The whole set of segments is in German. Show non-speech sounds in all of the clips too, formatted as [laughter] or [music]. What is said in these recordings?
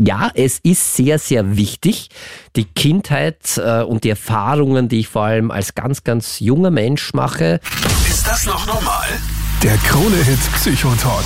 Ja, es ist sehr, sehr wichtig. Die Kindheit äh, und die Erfahrungen, die ich vor allem als ganz, ganz junger Mensch mache. Ist das noch normal? Der Krone-Hit Psychotalk.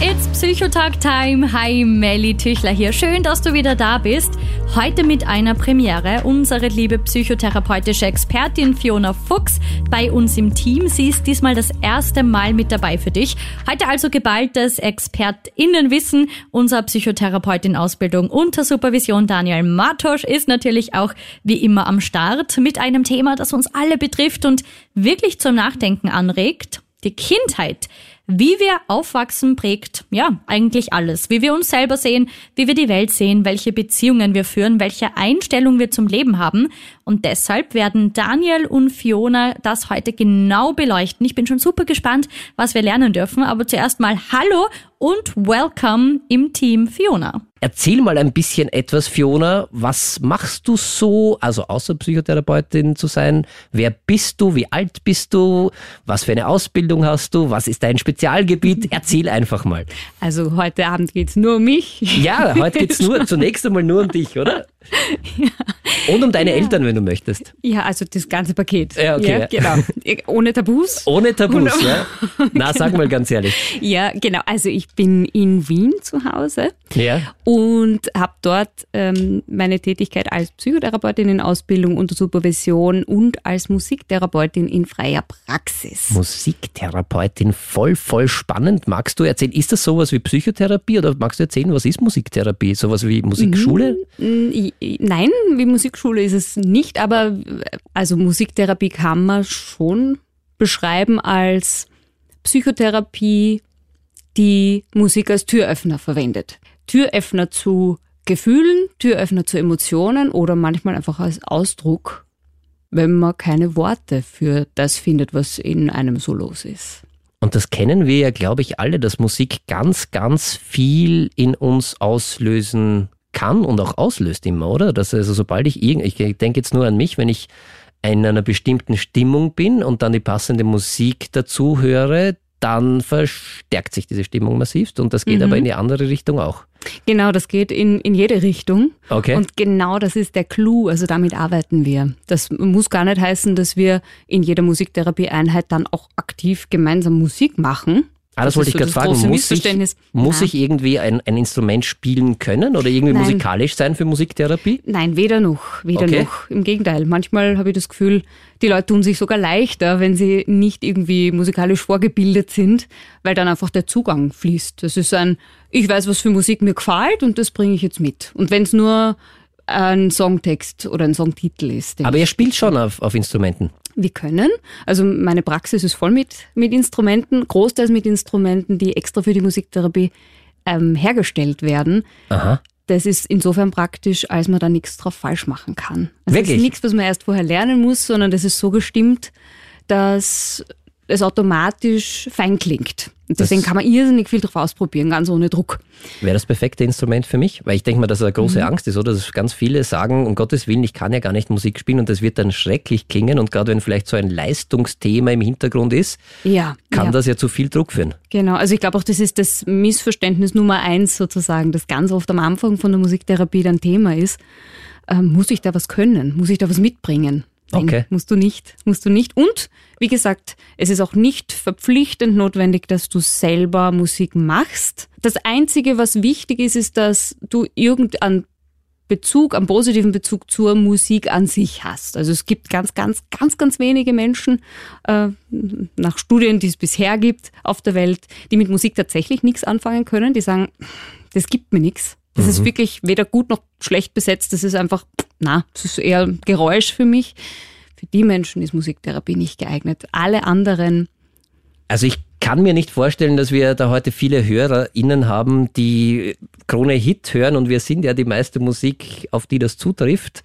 It's Psychotag Time. Hi, Melly Tüchler hier. Schön, dass du wieder da bist. Heute mit einer Premiere. Unsere liebe psychotherapeutische Expertin Fiona Fuchs bei uns im Team. Sie ist diesmal das erste Mal mit dabei für dich. Heute also geballtes ExpertInnenwissen. Unser Psychotherapeut in Ausbildung unter Supervision Daniel Matosch ist natürlich auch wie immer am Start mit einem Thema, das uns alle betrifft und wirklich zum Nachdenken anregt. Die Kindheit. Wie wir aufwachsen, prägt ja eigentlich alles. Wie wir uns selber sehen, wie wir die Welt sehen, welche Beziehungen wir führen, welche Einstellung wir zum Leben haben. Und deshalb werden Daniel und Fiona das heute genau beleuchten. Ich bin schon super gespannt, was wir lernen dürfen. Aber zuerst mal Hallo und Welcome im Team Fiona. Erzähl mal ein bisschen etwas, Fiona. Was machst du so, also außer Psychotherapeutin zu sein? Wer bist du? Wie alt bist du? Was für eine Ausbildung hast du? Was ist dein Spezialgebiet? Erzähl einfach mal. Also heute Abend geht's nur um mich. Ja, heute geht's nur, zunächst einmal nur um dich, oder? [laughs] Ja. Und um deine ja. Eltern, wenn du möchtest. Ja, also das ganze Paket. Ja, okay. Ja, genau. Ohne Tabus. Ohne Tabus, ja. Na, sag mal ganz ehrlich. Ja, genau. Also ich bin in Wien zu Hause ja. Und habe dort ähm, meine Tätigkeit als Psychotherapeutin in Ausbildung unter Supervision und als Musiktherapeutin in freier Praxis. Musiktherapeutin, voll, voll spannend. Magst du erzählen, ist das sowas wie Psychotherapie oder magst du erzählen, was ist Musiktherapie? Sowas wie Musikschule? Mhm. Nein, wie Musikschule ist es nicht, aber also Musiktherapie kann man schon beschreiben als Psychotherapie, die Musik als Türöffner verwendet. Türöffner zu Gefühlen, Türöffner zu Emotionen oder manchmal einfach als Ausdruck, wenn man keine Worte für das findet, was in einem so los ist. Und das kennen wir ja, glaube ich, alle, dass Musik ganz, ganz viel in uns auslösen kann und auch auslöst immer, oder? Dass also sobald ich irgend, ich denke jetzt nur an mich, wenn ich in einer bestimmten Stimmung bin und dann die passende Musik dazu höre, dann verstärkt sich diese Stimmung massivst und das geht mhm. aber in die andere Richtung auch. Genau, das geht in, in jede Richtung. Okay. Und genau das ist der Clou, also damit arbeiten wir. Das muss gar nicht heißen, dass wir in jeder Musiktherapieeinheit dann auch aktiv gemeinsam Musik machen, Ah, das, das wollte ich gerade fragen. Muss, ich, muss ich irgendwie ein, ein Instrument spielen können oder irgendwie Nein. musikalisch sein für Musiktherapie? Nein, weder noch. Weder okay. noch. Im Gegenteil. Manchmal habe ich das Gefühl, die Leute tun sich sogar leichter, wenn sie nicht irgendwie musikalisch vorgebildet sind, weil dann einfach der Zugang fließt. Das ist ein, ich weiß, was für Musik mir gefällt und das bringe ich jetzt mit. Und wenn es nur ein Songtext oder ein Songtitel ist. Aber ihr spielt schon auf, auf Instrumenten. Wir können. Also meine Praxis ist voll mit, mit Instrumenten, großteils mit Instrumenten, die extra für die Musiktherapie ähm, hergestellt werden. Aha. Das ist insofern praktisch, als man da nichts drauf falsch machen kann. Also Wirklich? Das ist nichts, was man erst vorher lernen muss, sondern das ist so gestimmt, dass es automatisch fein klingt. Und deswegen das kann man irrsinnig viel drauf ausprobieren, ganz ohne Druck. Wäre das perfekte Instrument für mich? Weil ich denke mal, dass es eine große mhm. Angst ist, oder? Dass ganz viele sagen, um Gottes Willen, ich kann ja gar nicht Musik spielen und das wird dann schrecklich klingen. Und gerade wenn vielleicht so ein Leistungsthema im Hintergrund ist, ja, kann ja. das ja zu viel Druck führen. Genau, also ich glaube auch, das ist das Missverständnis Nummer eins sozusagen, das ganz oft am Anfang von der Musiktherapie dann Thema ist. Ähm, muss ich da was können? Muss ich da was mitbringen? Nein, okay. musst du nicht, musst du nicht. Und wie gesagt, es ist auch nicht verpflichtend notwendig, dass du selber Musik machst. Das einzige, was wichtig ist, ist, dass du irgendeinen Bezug, einen positiven Bezug zur Musik an sich hast. Also es gibt ganz, ganz, ganz, ganz wenige Menschen äh, nach Studien, die es bisher gibt auf der Welt, die mit Musik tatsächlich nichts anfangen können. Die sagen, das gibt mir nichts. Das mhm. ist wirklich weder gut noch schlecht besetzt. Das ist einfach, na, das ist eher Geräusch für mich. Für die Menschen ist Musiktherapie nicht geeignet. Alle anderen. Also ich kann mir nicht vorstellen, dass wir da heute viele HörerInnen haben, die Krone Hit hören und wir sind ja die meiste Musik, auf die das zutrifft.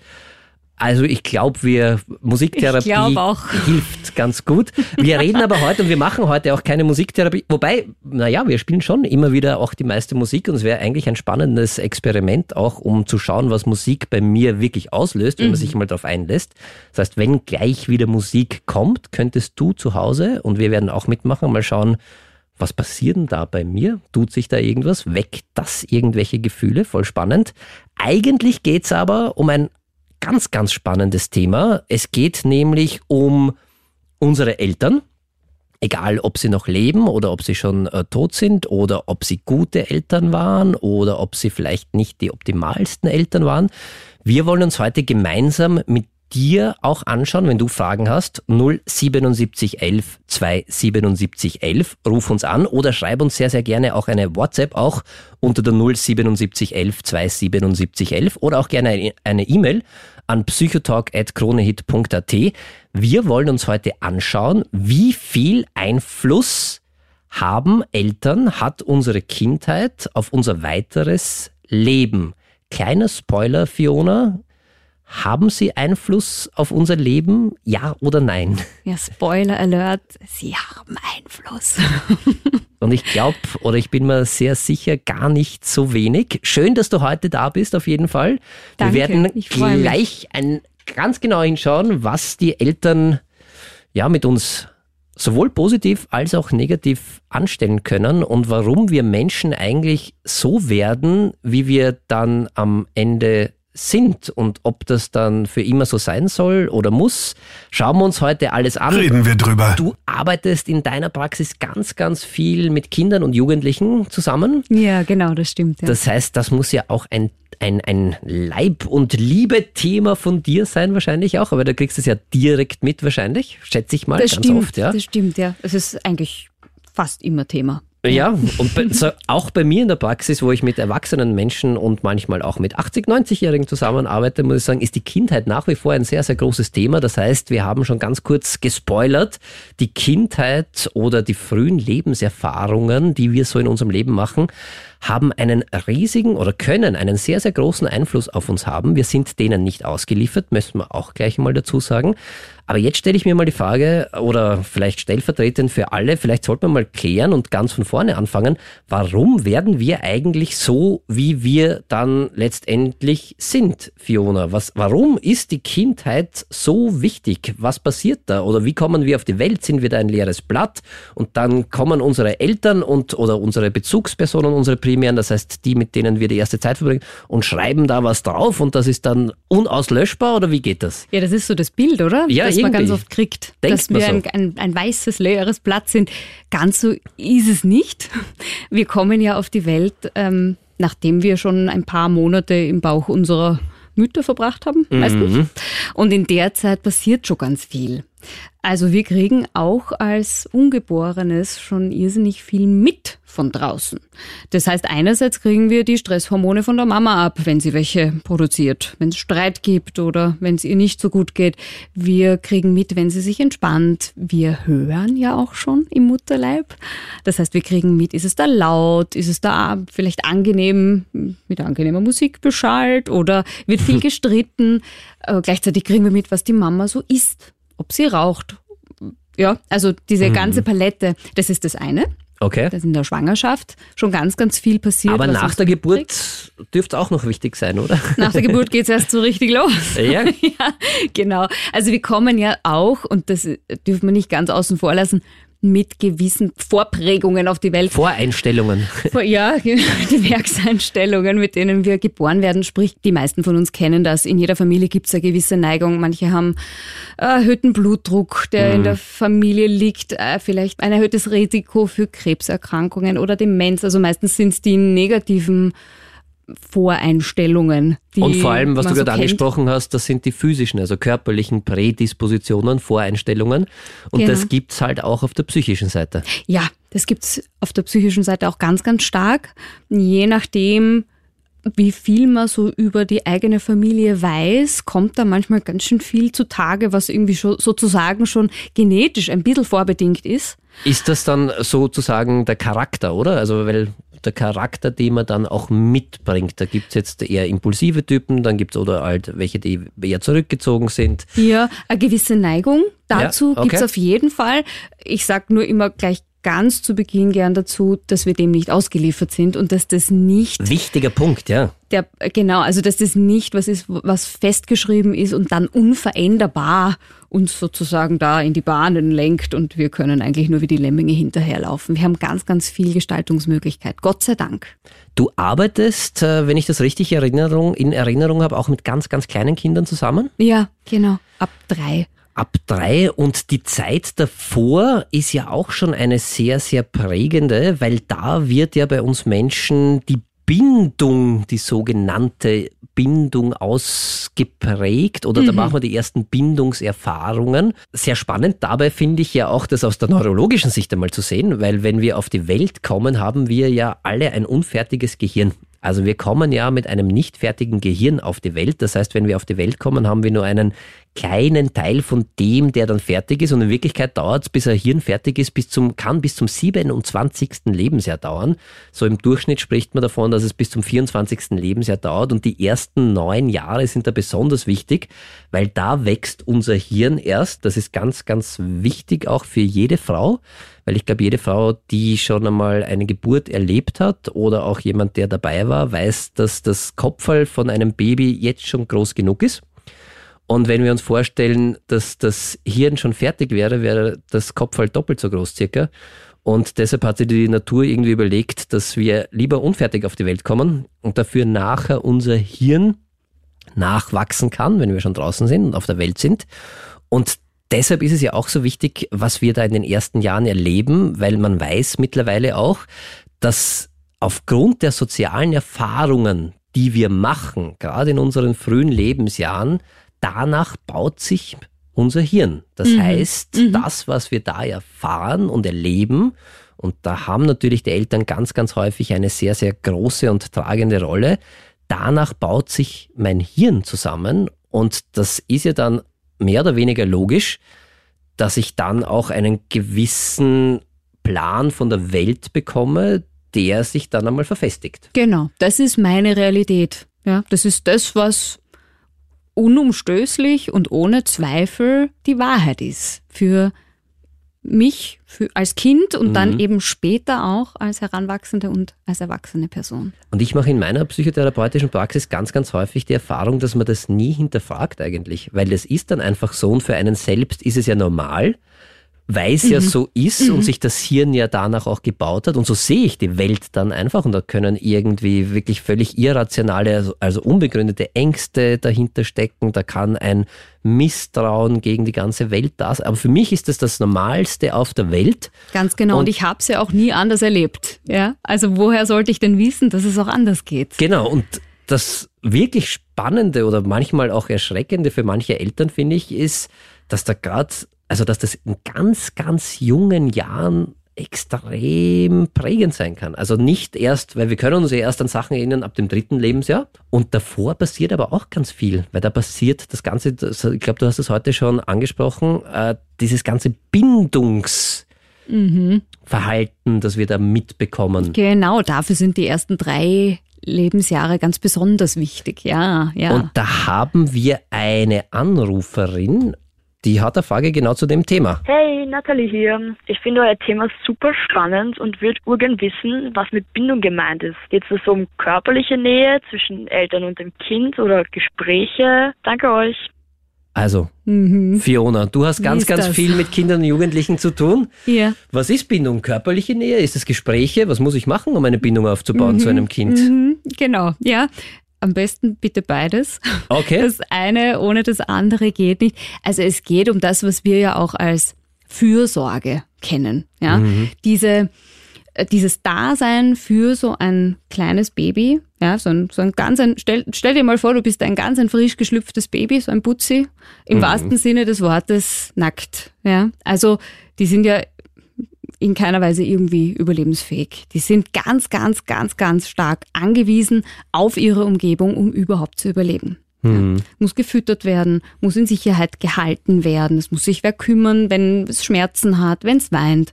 Also ich glaube, wir Musiktherapie glaub hilft ganz gut. Wir reden aber heute und wir machen heute auch keine Musiktherapie. Wobei, naja, wir spielen schon immer wieder auch die meiste Musik und es wäre eigentlich ein spannendes Experiment auch, um zu schauen, was Musik bei mir wirklich auslöst, wenn mhm. man sich mal darauf einlässt. Das heißt, wenn gleich wieder Musik kommt, könntest du zu Hause und wir werden auch mitmachen, mal schauen, was passiert denn da bei mir? Tut sich da irgendwas? Weckt das irgendwelche Gefühle? Voll spannend. Eigentlich geht es aber um ein ganz, ganz spannendes Thema. Es geht nämlich um unsere Eltern. Egal, ob sie noch leben oder ob sie schon äh, tot sind oder ob sie gute Eltern waren oder ob sie vielleicht nicht die optimalsten Eltern waren. Wir wollen uns heute gemeinsam mit dir auch anschauen, wenn du Fragen hast. 07711 27711. Ruf uns an oder schreib uns sehr, sehr gerne auch eine WhatsApp auch unter der 07711 27711 oder auch gerne eine E-Mail an psychotalk.kronehit.at. Wir wollen uns heute anschauen, wie viel Einfluss haben Eltern, hat unsere Kindheit auf unser weiteres Leben. Kleiner Spoiler, Fiona, haben sie Einfluss auf unser Leben? Ja oder nein? Ja, Spoiler Alert, sie haben Einfluss. [laughs] Und ich glaube, oder ich bin mir sehr sicher, gar nicht so wenig. Schön, dass du heute da bist, auf jeden Fall. Danke, Wir werden gleich ein, ganz genau hinschauen, was die Eltern ja mit uns sowohl positiv als auch negativ anstellen können und warum wir Menschen eigentlich so werden, wie wir dann am Ende sind und ob das dann für immer so sein soll oder muss, schauen wir uns heute alles an. Reden wir drüber. Du arbeitest in deiner Praxis ganz, ganz viel mit Kindern und Jugendlichen zusammen. Ja, genau, das stimmt. Ja. Das heißt, das muss ja auch ein, ein, ein Leib- und Liebe-Thema von dir sein, wahrscheinlich auch. Aber du kriegst es ja direkt mit, wahrscheinlich, schätze ich mal, das ganz stimmt, oft. Ja? das stimmt, ja. Es ist eigentlich fast immer Thema. Ja, und bei, so, auch bei mir in der Praxis, wo ich mit erwachsenen Menschen und manchmal auch mit 80, 90-Jährigen zusammenarbeite, muss ich sagen, ist die Kindheit nach wie vor ein sehr, sehr großes Thema. Das heißt, wir haben schon ganz kurz gespoilert, die Kindheit oder die frühen Lebenserfahrungen, die wir so in unserem Leben machen, haben einen riesigen oder können einen sehr, sehr großen Einfluss auf uns haben. Wir sind denen nicht ausgeliefert, müssen wir auch gleich mal dazu sagen. Aber jetzt stelle ich mir mal die Frage, oder vielleicht stellvertretend für alle, vielleicht sollte man mal klären und ganz von vorne anfangen, warum werden wir eigentlich so, wie wir dann letztendlich sind, Fiona? Was, warum ist die Kindheit so wichtig? Was passiert da? Oder wie kommen wir auf die Welt? Sind wir da ein leeres Blatt? Und dann kommen unsere Eltern und, oder unsere Bezugspersonen, unsere primären, das heißt die, mit denen wir die erste Zeit verbringen, und schreiben da was drauf und das ist dann unauslöschbar oder wie geht das? Ja, das ist so das Bild, oder? Ja, das man irgendwie. ganz oft kriegt, dass man wir so. ein, ein, ein weißes, leeres Blatt sind. Ganz so ist es nicht. Wir kommen ja auf die Welt, ähm, nachdem wir schon ein paar Monate im Bauch unserer Mütter verbracht haben, Mhm. meistens. Und in der Zeit passiert schon ganz viel. Also wir kriegen auch als Ungeborenes schon irrsinnig viel mit von draußen. Das heißt, einerseits kriegen wir die Stresshormone von der Mama ab, wenn sie welche produziert, wenn es Streit gibt oder wenn es ihr nicht so gut geht. Wir kriegen mit, wenn sie sich entspannt. Wir hören ja auch schon im Mutterleib. Das heißt, wir kriegen mit, ist es da laut, ist es da vielleicht angenehm, mit angenehmer Musik beschallt oder wird viel [laughs] gestritten. Äh, gleichzeitig kriegen wir mit, was die Mama so isst ob sie raucht. Ja, also diese ganze Palette, das ist das eine. Okay. Das ist in der Schwangerschaft schon ganz, ganz viel passiert. Aber nach der. Geburt dürfte auch noch wichtig sein, oder? Nach der Geburt geht's erst so richtig los. Ja. [laughs] ja, genau. Also wir kommen ja auch, und das dürfen wir nicht ganz außen vor lassen, mit gewissen Vorprägungen auf die Welt. Voreinstellungen. Ja, [laughs] die Werkseinstellungen, mit denen wir geboren werden. Sprich, die meisten von uns kennen das. In jeder Familie gibt es eine gewisse Neigung. Manche haben äh, erhöhten Blutdruck, der in der Familie liegt. Äh, vielleicht ein erhöhtes Risiko für Krebserkrankungen oder Demenz. Also meistens sind es die negativen Voreinstellungen. Die Und vor allem, was du so gerade kennt. angesprochen hast, das sind die physischen, also körperlichen Prädispositionen, Voreinstellungen. Und Genau. das gibt's halt auch auf der psychischen Seite. Ja, das gibt's auf der psychischen Seite auch ganz, ganz stark. Je nachdem, wie viel man so über die eigene Familie weiß, kommt da manchmal ganz schön viel zutage, was irgendwie schon, sozusagen schon genetisch ein bisschen vorbedingt ist. Ist das dann sozusagen der Charakter, oder? Also, weil der Charakter, den man dann auch mitbringt. Da gibt's jetzt eher impulsive Typen, dann gibt's oder halt welche, die eher zurückgezogen sind. Ja, eine gewisse Neigung dazu Ja, okay. gibt's auf jeden Fall. Ich sag nur immer gleich ganz zu Beginn gern dazu, dass wir dem nicht ausgeliefert sind und dass das nicht. Wichtiger Punkt, ja. Der, genau, also dass das nicht was ist, was festgeschrieben ist und dann unveränderbar uns sozusagen da in die Bahnen lenkt und wir können eigentlich nur wie die Lemminge hinterherlaufen. Wir haben ganz, ganz viel Gestaltungsmöglichkeit. Gott sei Dank. Du arbeitest, äh, wenn ich das richtig in Erinnerung habe, auch mit ganz, ganz kleinen Kindern zusammen? Ja, genau. Ab drei ab drei und die Zeit davor ist ja auch schon eine sehr, sehr prägende, weil da wird ja bei uns Menschen die Bindung, die sogenannte Bindung ausgeprägt oder mhm. da machen wir die ersten Bindungserfahrungen. Sehr spannend dabei finde ich ja auch das aus der neurologischen Sicht einmal zu sehen, weil wenn wir auf die Welt kommen, haben wir ja alle ein unfertiges Gehirn. Also wir kommen ja mit einem nicht fertigen Gehirn auf die Welt. Das heißt, wenn wir auf die Welt kommen, haben wir nur einen kleinen Teil von dem, der dann fertig ist. Und in Wirklichkeit dauert es, bis ein Hirn fertig ist, bis zum, kann bis zum 27. Lebensjahr dauern. So im Durchschnitt spricht man davon, dass es bis zum 24. Lebensjahr dauert. Und die ersten neun Jahre sind da besonders wichtig, weil da wächst unser Hirn erst. Das ist ganz, ganz wichtig auch für jede Frau weil ich glaube, jede Frau, die schon einmal eine Geburt erlebt hat oder auch jemand, der dabei war, weiß, dass das Kopfball von einem Baby jetzt schon groß genug ist. Und wenn wir uns vorstellen, dass das Hirn schon fertig wäre, wäre das Kopfball doppelt so groß circa. Und deshalb hat sich die Natur irgendwie überlegt, dass wir lieber unfertig auf die Welt kommen und dafür nachher unser Hirn nachwachsen kann, wenn wir schon draußen sind und auf der Welt sind. Und deshalb ist es ja auch so wichtig, was wir da in den ersten Jahren erleben, weil man weiß mittlerweile auch, dass aufgrund der sozialen Erfahrungen, die wir machen, gerade in unseren frühen Lebensjahren, danach baut sich unser Hirn. Das mhm. heißt, mhm. das, was wir da erfahren und erleben, und da haben natürlich die Eltern ganz, ganz häufig eine sehr, sehr große und tragende Rolle, danach baut sich mein Hirn zusammen und das ist ja dann mehr oder weniger logisch, dass ich dann auch einen gewissen Plan von der Welt bekomme, der sich dann einmal verfestigt. Genau, das ist meine Realität. Ja, das ist das, was unumstößlich und ohne Zweifel die Wahrheit ist für mich für, als Kind und mhm. dann eben später auch als heranwachsende und als erwachsene Person. Und ich mache in meiner psychotherapeutischen Praxis ganz, ganz häufig die Erfahrung, dass man das nie hinterfragt eigentlich, weil es ist dann einfach so und für einen selbst ist es ja normal, weil es mhm. ja so ist mhm. und sich das Hirn ja danach auch gebaut hat. Und so sehe ich die Welt dann einfach. Und da können irgendwie wirklich völlig irrationale, also, also unbegründete Ängste dahinter stecken. Da kann ein Misstrauen gegen die ganze Welt da sein. Aber für mich ist das das Normalste auf der Welt. Ganz genau. Und, und ich habe es ja auch nie anders erlebt. Ja? Also woher sollte ich denn wissen, dass es auch anders geht? Genau. Und das wirklich Spannende oder manchmal auch Erschreckende für manche Eltern, finde ich, ist, dass da gerade also, dass das in ganz, ganz jungen Jahren extrem prägend sein kann. Also nicht erst, weil wir können uns ja erst an Sachen erinnern ab dem dritten Lebensjahr und davor passiert aber auch ganz viel, weil da passiert das Ganze, das, ich glaube, du hast es heute schon angesprochen, äh, dieses ganze Bindungsverhalten, mhm. das wir da mitbekommen. Genau, dafür sind die ersten drei Lebensjahre ganz besonders wichtig, ja, ja. Und da haben wir eine Anruferin die hat eine Frage genau zu dem Thema. Hey, Nathalie hier. Ich finde euer Thema super spannend und würde urgern wissen, was mit Bindung gemeint ist. Geht es um körperliche Nähe zwischen Eltern und dem Kind oder Gespräche? Danke euch. Also, mhm. Fiona, du hast ganz, ganz das? viel mit Kindern und Jugendlichen zu tun. Ja. Was ist Bindung? Körperliche Nähe? Ist es Gespräche? Was muss ich machen, um eine Bindung aufzubauen mhm. zu einem Kind? Mhm. Genau, ja. Am besten bitte beides. Okay. Das eine ohne das andere geht nicht. Also es geht um das, was wir ja auch als Fürsorge kennen. Ja, mhm. diese äh, dieses Dasein für so ein kleines Baby, ja, so ein, so ein ganz ein, stell, stell dir mal vor, du bist ein ganz ein frisch geschlüpftes Baby, so ein Putzi, im mhm. wahrsten Sinne des Wortes nackt, ja. Also, die sind ja in keiner Weise irgendwie überlebensfähig. Die sind ganz, ganz, ganz, ganz stark angewiesen auf ihre Umgebung, um überhaupt zu überleben. Mhm. Ja, muss gefüttert werden, muss in Sicherheit gehalten werden, es muss sich wer kümmern, wenn es Schmerzen hat, wenn es weint.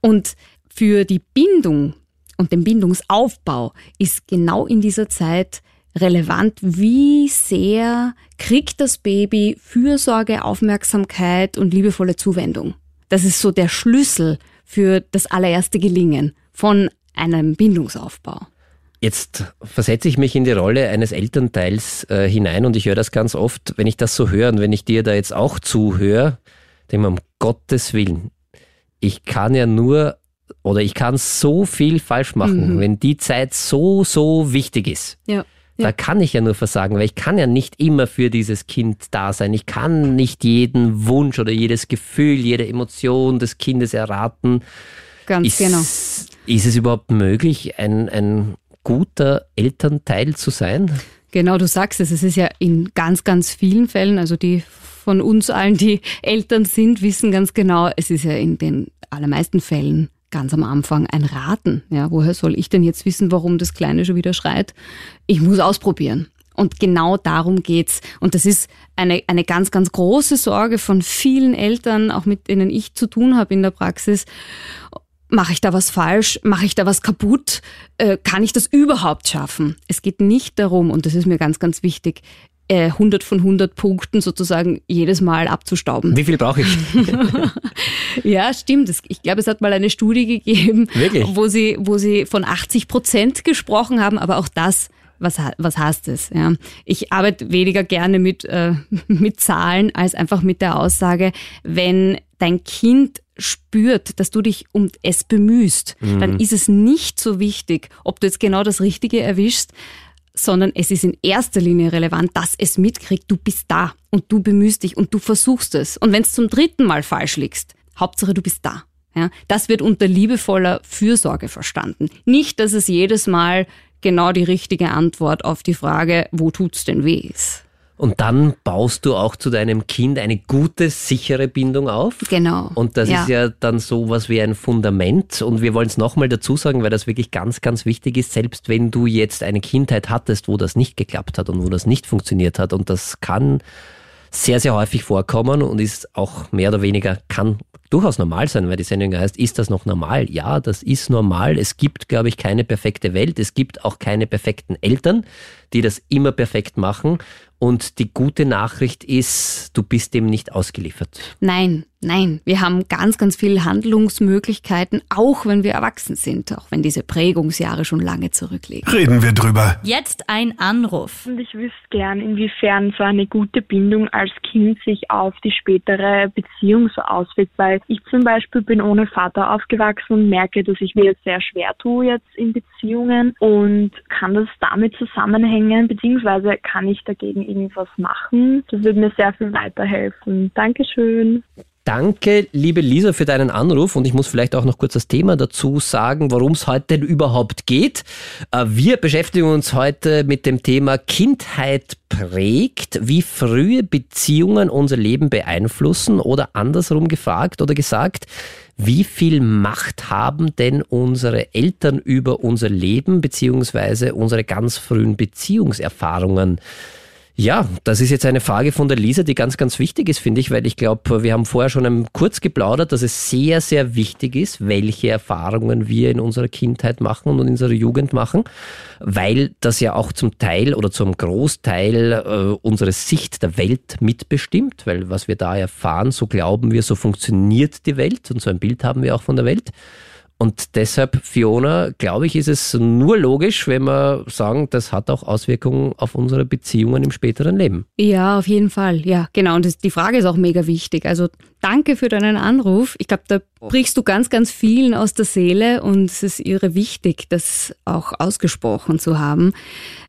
Und für die Bindung und den Bindungsaufbau ist genau in dieser Zeit relevant, wie sehr kriegt das Baby Fürsorge, Aufmerksamkeit und liebevolle Zuwendung. Das ist so der Schlüssel für das allererste Gelingen von einem Bindungsaufbau. Jetzt versetze ich mich in die Rolle eines Elternteils äh, hinein und ich höre das ganz oft, wenn ich das so höre und wenn ich dir da jetzt auch zuhöre, denke ich mir, um Gottes Willen, ich kann ja nur oder ich kann so viel falsch machen, mhm. wenn die Zeit so, so wichtig ist. Ja. Da kann ich ja nur versagen, weil ich kann ja nicht immer für dieses Kind da sein. Ich kann nicht jeden Wunsch oder jedes Gefühl, jede Emotion des Kindes erraten. Ganz ist, genau. Ist es überhaupt möglich, ein, ein guter Elternteil zu sein? Genau, du sagst es. Es ist ja in ganz, ganz vielen Fällen, also die von uns allen, die Eltern sind, wissen ganz genau, es ist ja in den allermeisten Fällen ganz am Anfang ein Raten. Ja, woher soll ich denn jetzt wissen, warum das Kleine schon wieder schreit? Ich muss ausprobieren. Und genau darum geht's. Und das ist eine, eine ganz, ganz große Sorge von vielen Eltern, auch mit denen ich zu tun habe in der Praxis. Mache ich da was falsch? Mache ich da was kaputt? Äh, kann ich das überhaupt schaffen? Es geht nicht darum, und das ist mir ganz, ganz wichtig, 100 äh, von 100 Punkten sozusagen jedes Mal abzustauben. Wie viel brauche ich? [laughs] ja, stimmt. Ich glaube, es hat mal eine Studie gegeben, Wirklich? wo sie, wo sie von 80 Prozent gesprochen haben, aber auch das was, was heißt es? Ja? Ich arbeite weniger gerne mit, äh, [laughs] mit Zahlen als einfach mit der Aussage, wenn dein Kind spürt, dass du dich um es bemühst, mhm. dann ist es nicht so wichtig, ob du jetzt genau das Richtige erwischst, sondern es ist in erster Linie relevant, dass es mitkriegt, du bist da und du bemühst dich und du versuchst es. Und wenn es zum dritten Mal falsch liegst, Hauptsache du bist da. Ja, das wird unter liebevoller Fürsorge verstanden. Nicht, dass es jedes Mal genau die richtige Antwort auf die Frage, wo tut's denn weh ist. Und dann baust du auch zu deinem Kind eine gute, sichere Bindung auf. Genau. Und das ja. ist ja dann so was wie ein Fundament. Und wir wollen es nochmal dazu sagen, weil das wirklich ganz, ganz wichtig ist. Selbst wenn du jetzt eine Kindheit hattest, wo das nicht geklappt hat und wo das nicht funktioniert hat. Und das kann sehr, sehr häufig vorkommen und ist auch mehr oder weniger, kann durchaus normal sein, weil die Sendung heißt, ist das noch normal? Ja, das ist normal. Es gibt, glaube ich, keine perfekte Welt. Es gibt auch keine perfekten Eltern, die das immer perfekt machen. Und die gute Nachricht ist, du bist dem nicht ausgeliefert. Nein, nein. Wir haben ganz, ganz viele Handlungsmöglichkeiten, auch wenn wir erwachsen sind, auch wenn diese Prägungsjahre schon lange zurückliegen. Reden wir drüber. Jetzt ein Anruf. Und ich wüsste gern, inwiefern so eine gute Bindung als Kind sich auf die spätere Beziehung so auswirkt, weil ich zum Beispiel bin ohne Vater aufgewachsen und merke, dass ich mir jetzt sehr schwer tue jetzt in Beziehungen und kann das damit zusammenhängen, beziehungsweise kann ich dagegen irgendwas machen. Das würde mir sehr viel weiterhelfen. Dankeschön. Danke, liebe Lisa, für deinen Anruf. Und ich muss vielleicht auch noch kurz das Thema dazu sagen, worum es heute denn überhaupt geht. Äh, wir beschäftigen uns heute mit dem Thema Kindheit prägt, wie frühe Beziehungen unser Leben beeinflussen oder andersrum gefragt oder gesagt, wie viel Macht haben denn unsere Eltern über unser Leben beziehungsweise unsere ganz frühen Beziehungserfahrungen? Ja, das ist jetzt eine Frage von der Lisa, die ganz, ganz wichtig ist, finde ich, weil ich glaube, wir haben vorher schon kurz geplaudert, dass es sehr, sehr wichtig ist, welche Erfahrungen wir in unserer Kindheit machen und in unserer Jugend machen, weil das ja auch zum Teil oder zum Großteil äh, unsere Sicht der Welt mitbestimmt, weil was wir da erfahren, so glauben wir, so funktioniert die Welt und so ein Bild haben wir auch von der Welt. Und deshalb, Fiona, glaube ich, ist es nur logisch, wenn wir sagen, das hat auch Auswirkungen auf unsere Beziehungen im späteren Leben. Ja, auf jeden Fall. Ja, genau. Und das, die Frage ist auch mega wichtig. Also danke für deinen Anruf. Ich glaube, da brichst du ganz, ganz vielen aus der Seele und es ist irre wichtig, das auch ausgesprochen zu haben.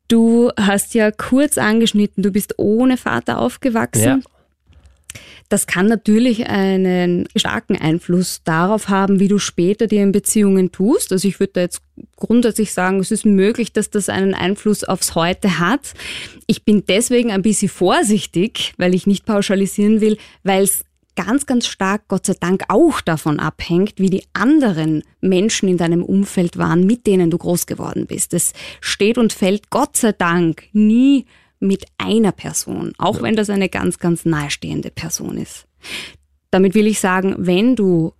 Du hast ja kurz angeschnitten, du bist ohne Vater aufgewachsen. Ja. Das kann natürlich einen starken Einfluss darauf haben, wie du später dir in Beziehungen tust. Also ich würde da jetzt grundsätzlich sagen, es ist möglich, dass das einen Einfluss aufs Heute hat. Ich bin deswegen ein bisschen vorsichtig, weil ich nicht pauschalisieren will, weil es ganz, ganz stark, Gott sei Dank, auch davon abhängt, wie die anderen Menschen in deinem Umfeld waren, mit denen du groß geworden bist. Es steht und fällt, Gott sei Dank, nie mit einer Person, auch ja. wenn das eine ganz, ganz nahestehende Person ist. Damit will ich sagen, wenn du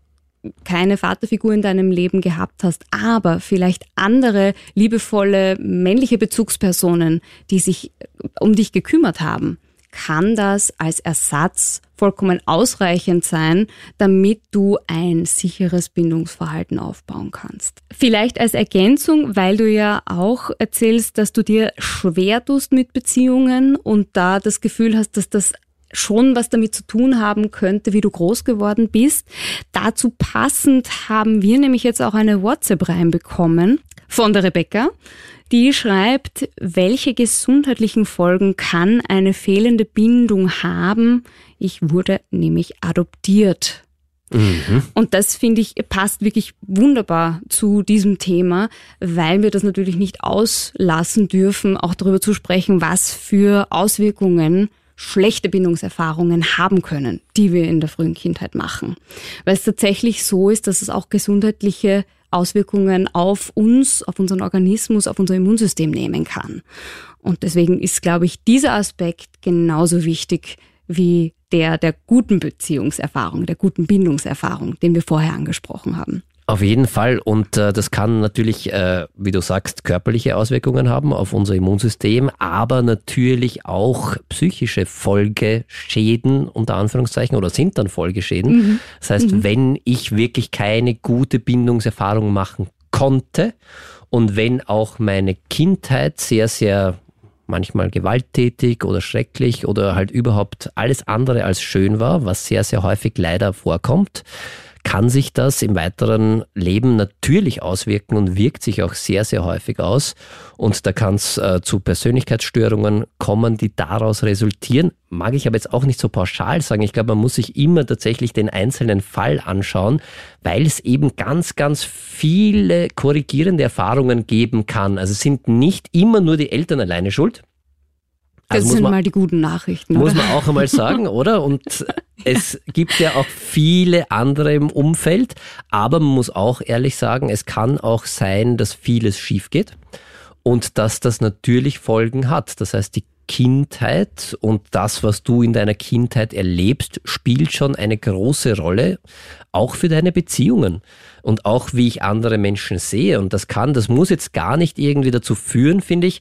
keine Vaterfigur in deinem Leben gehabt hast, aber vielleicht andere liebevolle männliche Bezugspersonen, die sich um dich gekümmert haben, kann das als Ersatz vollkommen ausreichend sein, damit du ein sicheres Bindungsverhalten aufbauen kannst. Vielleicht als Ergänzung, weil du ja auch erzählst, dass du dir schwer tust mit Beziehungen und da das Gefühl hast, dass das schon was damit zu tun haben könnte, wie du groß geworden bist. Dazu passend haben wir nämlich jetzt auch eine WhatsApp reinbekommen von der Rebecca. Die schreibt, welche gesundheitlichen Folgen kann eine fehlende Bindung haben? Ich wurde nämlich adoptiert. Mhm. Und das finde ich passt wirklich wunderbar zu diesem Thema, weil wir das natürlich nicht auslassen dürfen, auch darüber zu sprechen, was für Auswirkungen schlechte Bindungserfahrungen haben können, die wir in der frühen Kindheit machen. Weil es tatsächlich so ist, dass es auch gesundheitliche Auswirkungen auf uns, auf unseren Organismus, auf unser Immunsystem nehmen kann. Und deswegen ist, glaube ich, dieser Aspekt genauso wichtig wie der der guten Beziehungserfahrung, der guten Bindungserfahrung, den wir vorher angesprochen haben. Auf jeden Fall. Und äh, das kann natürlich, äh, wie du sagst, körperliche Auswirkungen haben auf unser Immunsystem, aber natürlich auch psychische Folgeschäden, unter Anführungszeichen, oder sind dann Folgeschäden. Mhm. Das heißt, mhm. wenn ich wirklich keine gute Bindungserfahrung machen konnte und wenn auch meine Kindheit sehr, sehr manchmal gewalttätig oder schrecklich oder halt überhaupt alles andere als schön war, was sehr, sehr häufig leider vorkommt, kann sich das im weiteren Leben natürlich auswirken und wirkt sich auch sehr, sehr häufig aus. Und da kann es äh, zu Persönlichkeitsstörungen kommen, die daraus resultieren. Mag ich aber jetzt auch nicht so pauschal sagen. Ich glaube, man muss sich immer tatsächlich den einzelnen Fall anschauen, weil es eben ganz, ganz viele korrigierende Erfahrungen geben kann. Also sind nicht immer nur die Eltern alleine schuld. Also das sind man, mal die guten Nachrichten. Muss oder? man auch einmal sagen, [laughs] oder? Und es gibt ja auch viele andere im Umfeld, aber man muss auch ehrlich sagen, es kann auch sein, dass vieles schief geht und dass das natürlich Folgen hat. Das heißt, die Kindheit und das, was du in deiner Kindheit erlebst, spielt schon eine große Rolle, auch für deine Beziehungen und auch wie ich andere Menschen sehe. Und das kann, das muss jetzt gar nicht irgendwie dazu führen, finde ich,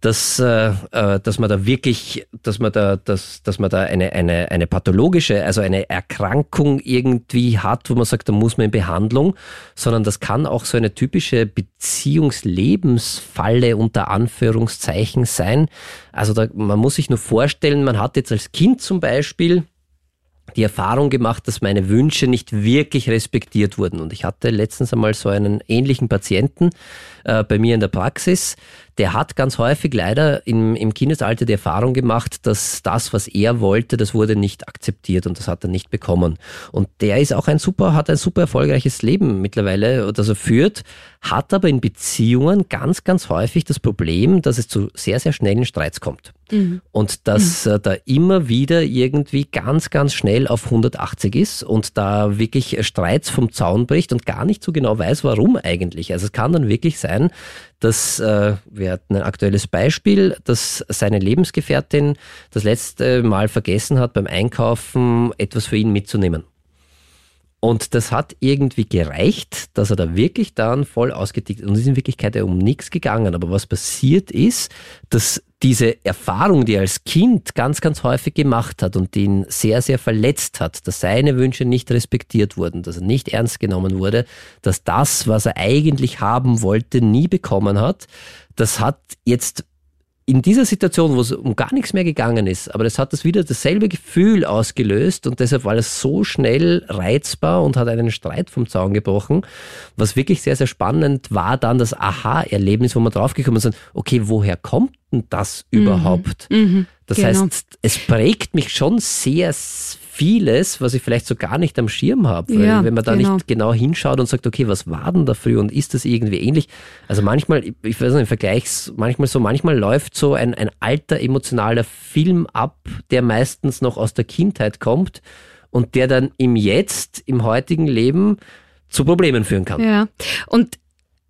dass, äh, äh, dass man da wirklich, dass man da, dass, dass man da eine, eine, eine pathologische, also eine Erkrankung irgendwie hat, wo man sagt, da muss man in Behandlung, sondern das kann auch so eine typische Beziehungslebensfalle unter Anführungszeichen sein. Also da, man muss sich nur vorstellen, man hat jetzt als Kind zum Beispiel die Erfahrung gemacht, dass meine Wünsche nicht wirklich respektiert wurden. Und ich hatte letztens einmal so einen ähnlichen Patienten äh, bei mir in der Praxis, der hat ganz häufig leider im, im Kindesalter die Erfahrung gemacht, dass das, was er wollte, das wurde nicht akzeptiert und das hat er nicht bekommen. Und der ist auch ein super, hat ein super erfolgreiches Leben mittlerweile, das er führt, hat aber in Beziehungen ganz, ganz häufig das Problem, dass es zu sehr, sehr schnellen Streits kommt. Mhm. Und dass mhm. da immer wieder irgendwie ganz, ganz schnell auf 180 ist und da wirklich Streits vom Zaun bricht und gar nicht so genau weiß, warum eigentlich. Also es kann dann wirklich sein, dass äh, wir hatten ein aktuelles Beispiel, dass seine Lebensgefährtin das letzte Mal vergessen hat, beim Einkaufen etwas für ihn mitzunehmen. Und das hat irgendwie gereicht, dass er da wirklich dann voll ausgetickt ist. Und es ist in Wirklichkeit ja um nichts gegangen. Aber was passiert ist, dass diese Erfahrung, die er als Kind ganz, ganz häufig gemacht hat und die ihn sehr, sehr verletzt hat, dass seine Wünsche nicht respektiert wurden, dass er nicht ernst genommen wurde, dass das, was er eigentlich haben wollte, nie bekommen hat, das hat jetzt in dieser Situation, wo es um gar nichts mehr gegangen ist, aber das hat das wieder dasselbe Gefühl ausgelöst und deshalb war es so schnell reizbar und hat einen Streit vom Zaun gebrochen. Was wirklich sehr, sehr spannend war dann das Aha-Erlebnis, wo man draufgekommen sind, okay, woher kommt denn das mhm. überhaupt? Mhm, das genau. heißt, es prägt mich schon sehr vieles, was ich vielleicht so gar nicht am Schirm habe. Ja, wenn man da genau. nicht genau hinschaut und sagt, okay, was war denn da früher und ist das irgendwie ähnlich? Also manchmal, ich weiß nicht, im Vergleich, manchmal so, manchmal läuft so ein, ein alter emotionaler Film ab, der meistens noch aus der Kindheit kommt und der dann im Jetzt, im heutigen Leben zu Problemen führen kann. Ja, und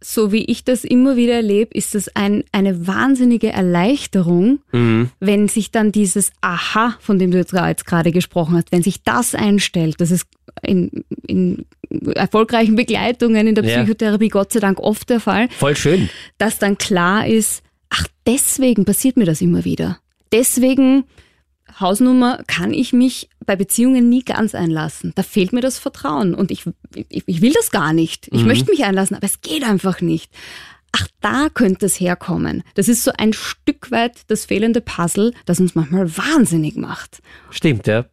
so wie ich das immer wieder erlebe, ist das ein, eine wahnsinnige Erleichterung, mhm. wenn sich dann dieses Aha, von dem du jetzt gerade gesprochen hast, wenn sich das einstellt, das ist in, in erfolgreichen Begleitungen in der Psychotherapie ja. Gott sei Dank oft der Fall. Voll schön. Dass dann klar ist, ach, deswegen passiert mir das immer wieder. Deswegen Hausnummer kann ich mich bei Beziehungen nie ganz einlassen. Da fehlt mir das Vertrauen und ich, ich, ich will das gar nicht. Ich mhm. möchte mich einlassen, aber es geht einfach nicht. Ach, da könnte es herkommen. Das ist so ein Stück weit das fehlende Puzzle, das uns manchmal wahnsinnig macht. Stimmt, ja.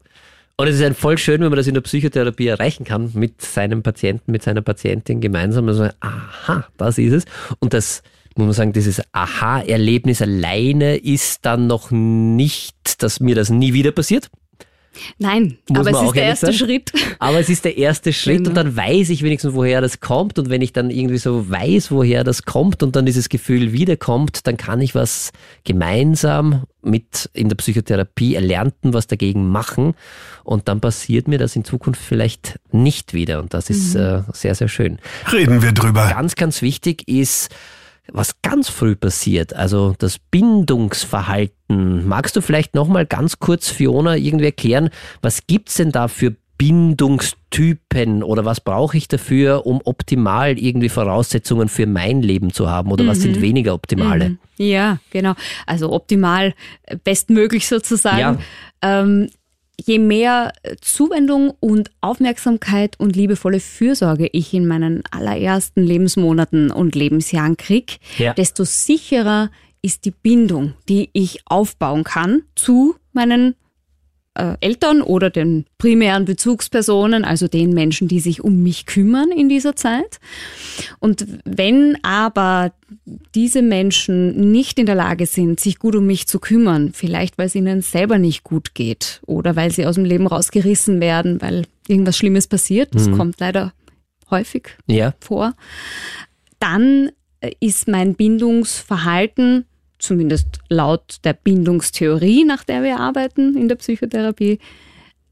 Und es ist ein voll schön, wenn man das in der Psychotherapie erreichen kann, mit seinem Patienten, mit seiner Patientin gemeinsam. Also, aha, das ist es. Und das, muss man sagen, dieses Aha-Erlebnis alleine ist dann noch nicht, dass mir das nie wieder passiert. Nein, Muss aber es ist der erste sein. Schritt. Aber es ist der erste Schritt genau. und dann weiß ich wenigstens, woher das kommt. Und wenn ich dann irgendwie so weiß, woher das kommt und dann dieses Gefühl wiederkommt, dann kann ich was gemeinsam mit in der Psychotherapie Erlernten was dagegen machen. Und dann passiert mir das in Zukunft vielleicht nicht wieder. Und das ist mhm. äh, sehr, sehr schön. Reden wir drüber. Ganz, ganz wichtig ist, was ganz früh passiert, also das Bindungsverhalten. Magst du vielleicht nochmal ganz kurz, Fiona, irgendwie erklären, was gibt's denn da für Bindungstypen oder was brauche ich dafür, um optimal irgendwie Voraussetzungen für mein Leben zu haben oder mhm. was sind mhm. weniger optimale? Mhm. Ja, genau. Also optimal, bestmöglich sozusagen. Ja. Ähm, je mehr Zuwendung und Aufmerksamkeit und liebevolle Fürsorge ich in meinen allerersten Lebensmonaten und Lebensjahren krieg, ja. desto sicherer ist die Bindung, die ich aufbauen kann zu meinen äh, Eltern oder den primären Bezugspersonen, also den Menschen, die sich um mich kümmern in dieser Zeit. Und wenn aber diese Menschen nicht in der Lage sind, sich gut um mich zu kümmern, vielleicht weil es ihnen selber nicht gut geht oder weil sie aus dem Leben rausgerissen werden, weil irgendwas Schlimmes passiert, das mhm. kommt leider häufig ja. vor, dann ist mein Bindungsverhalten zumindest laut der Bindungstheorie, nach der wir arbeiten in der Psychotherapie,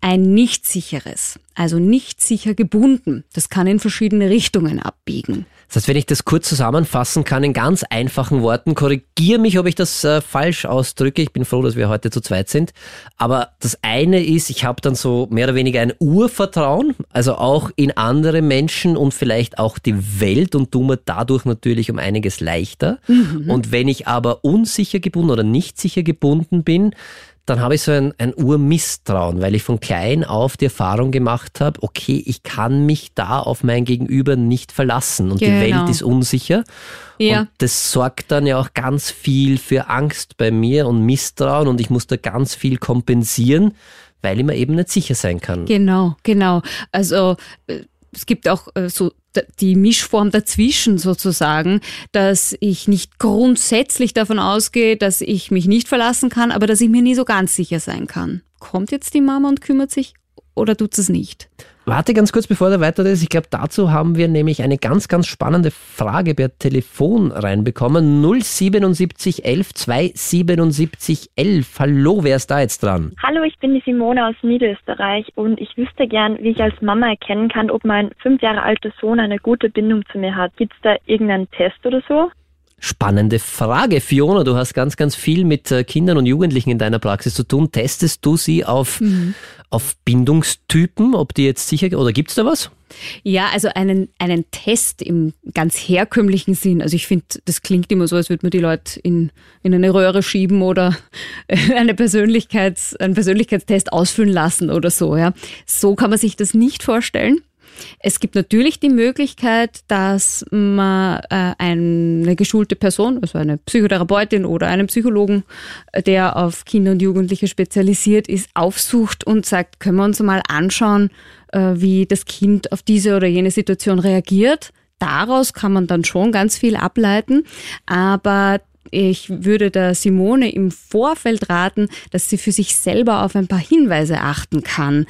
ein nicht sicheres, also nicht sicher gebunden. Das kann in verschiedene Richtungen abbiegen. Das heißt, wenn ich das kurz zusammenfassen kann in ganz einfachen Worten, korrigiere mich, ob ich das äh, falsch ausdrücke. Ich bin froh, dass wir heute zu zweit sind. Aber das eine ist, ich habe dann so mehr oder weniger ein Urvertrauen, also auch in andere Menschen und vielleicht auch die Welt und tue mir dadurch natürlich um einiges leichter. Mhm. Und wenn ich aber unsicher gebunden oder nicht sicher gebunden bin, dann habe ich so ein, ein Urmisstrauen, weil ich von klein auf die Erfahrung gemacht habe, okay, ich kann mich da auf mein Gegenüber nicht verlassen und genau. die Welt ist unsicher. Ja. Und das sorgt dann ja auch ganz viel für Angst bei mir und Misstrauen und ich muss da ganz viel kompensieren, weil ich mir eben nicht sicher sein kann. Genau, genau. Also äh, es gibt auch äh, so die Mischform dazwischen sozusagen, dass ich nicht grundsätzlich davon ausgehe, dass ich mich nicht verlassen kann, aber dass ich mir nie so ganz sicher sein kann. Kommt jetzt die Mama und kümmert sich oder tut es nicht? Warte ganz kurz, bevor der weiter ist. Ich glaube, dazu haben wir nämlich eine ganz, ganz spannende Frage per Telefon reinbekommen. 077 11 277 11. Hallo, wer ist da jetzt dran? Hallo, ich bin die Simone aus Niederösterreich und ich wüsste gern, wie ich als Mama erkennen kann, ob mein fünf Jahre alter Sohn eine gute Bindung zu mir hat. Gibt es da irgendeinen Test oder so? Spannende Frage, Fiona. Du hast ganz, ganz viel mit äh, Kindern und Jugendlichen in deiner Praxis zu tun. Testest du sie auf, mhm. auf Bindungstypen, ob die jetzt sicher, oder gibt es da was? Ja, also einen, einen Test im ganz herkömmlichen Sinn. Also ich finde, das klingt immer so, als würde man die Leute in, in eine Röhre schieben oder [laughs] eine Persönlichkeits, einen Persönlichkeitstest ausfüllen lassen oder so. Ja. So kann man sich das nicht vorstellen. Es gibt natürlich die Möglichkeit, dass man äh, eine geschulte Person, also eine Psychotherapeutin oder einen Psychologen, der auf Kinder und Jugendliche spezialisiert ist, aufsucht und sagt, können wir uns mal anschauen, äh, wie das Kind auf diese oder jene Situation reagiert. Daraus kann man dann schon ganz viel ableiten, aber ich würde der Simone im Vorfeld raten, dass sie für sich selber auf ein paar Hinweise achten kann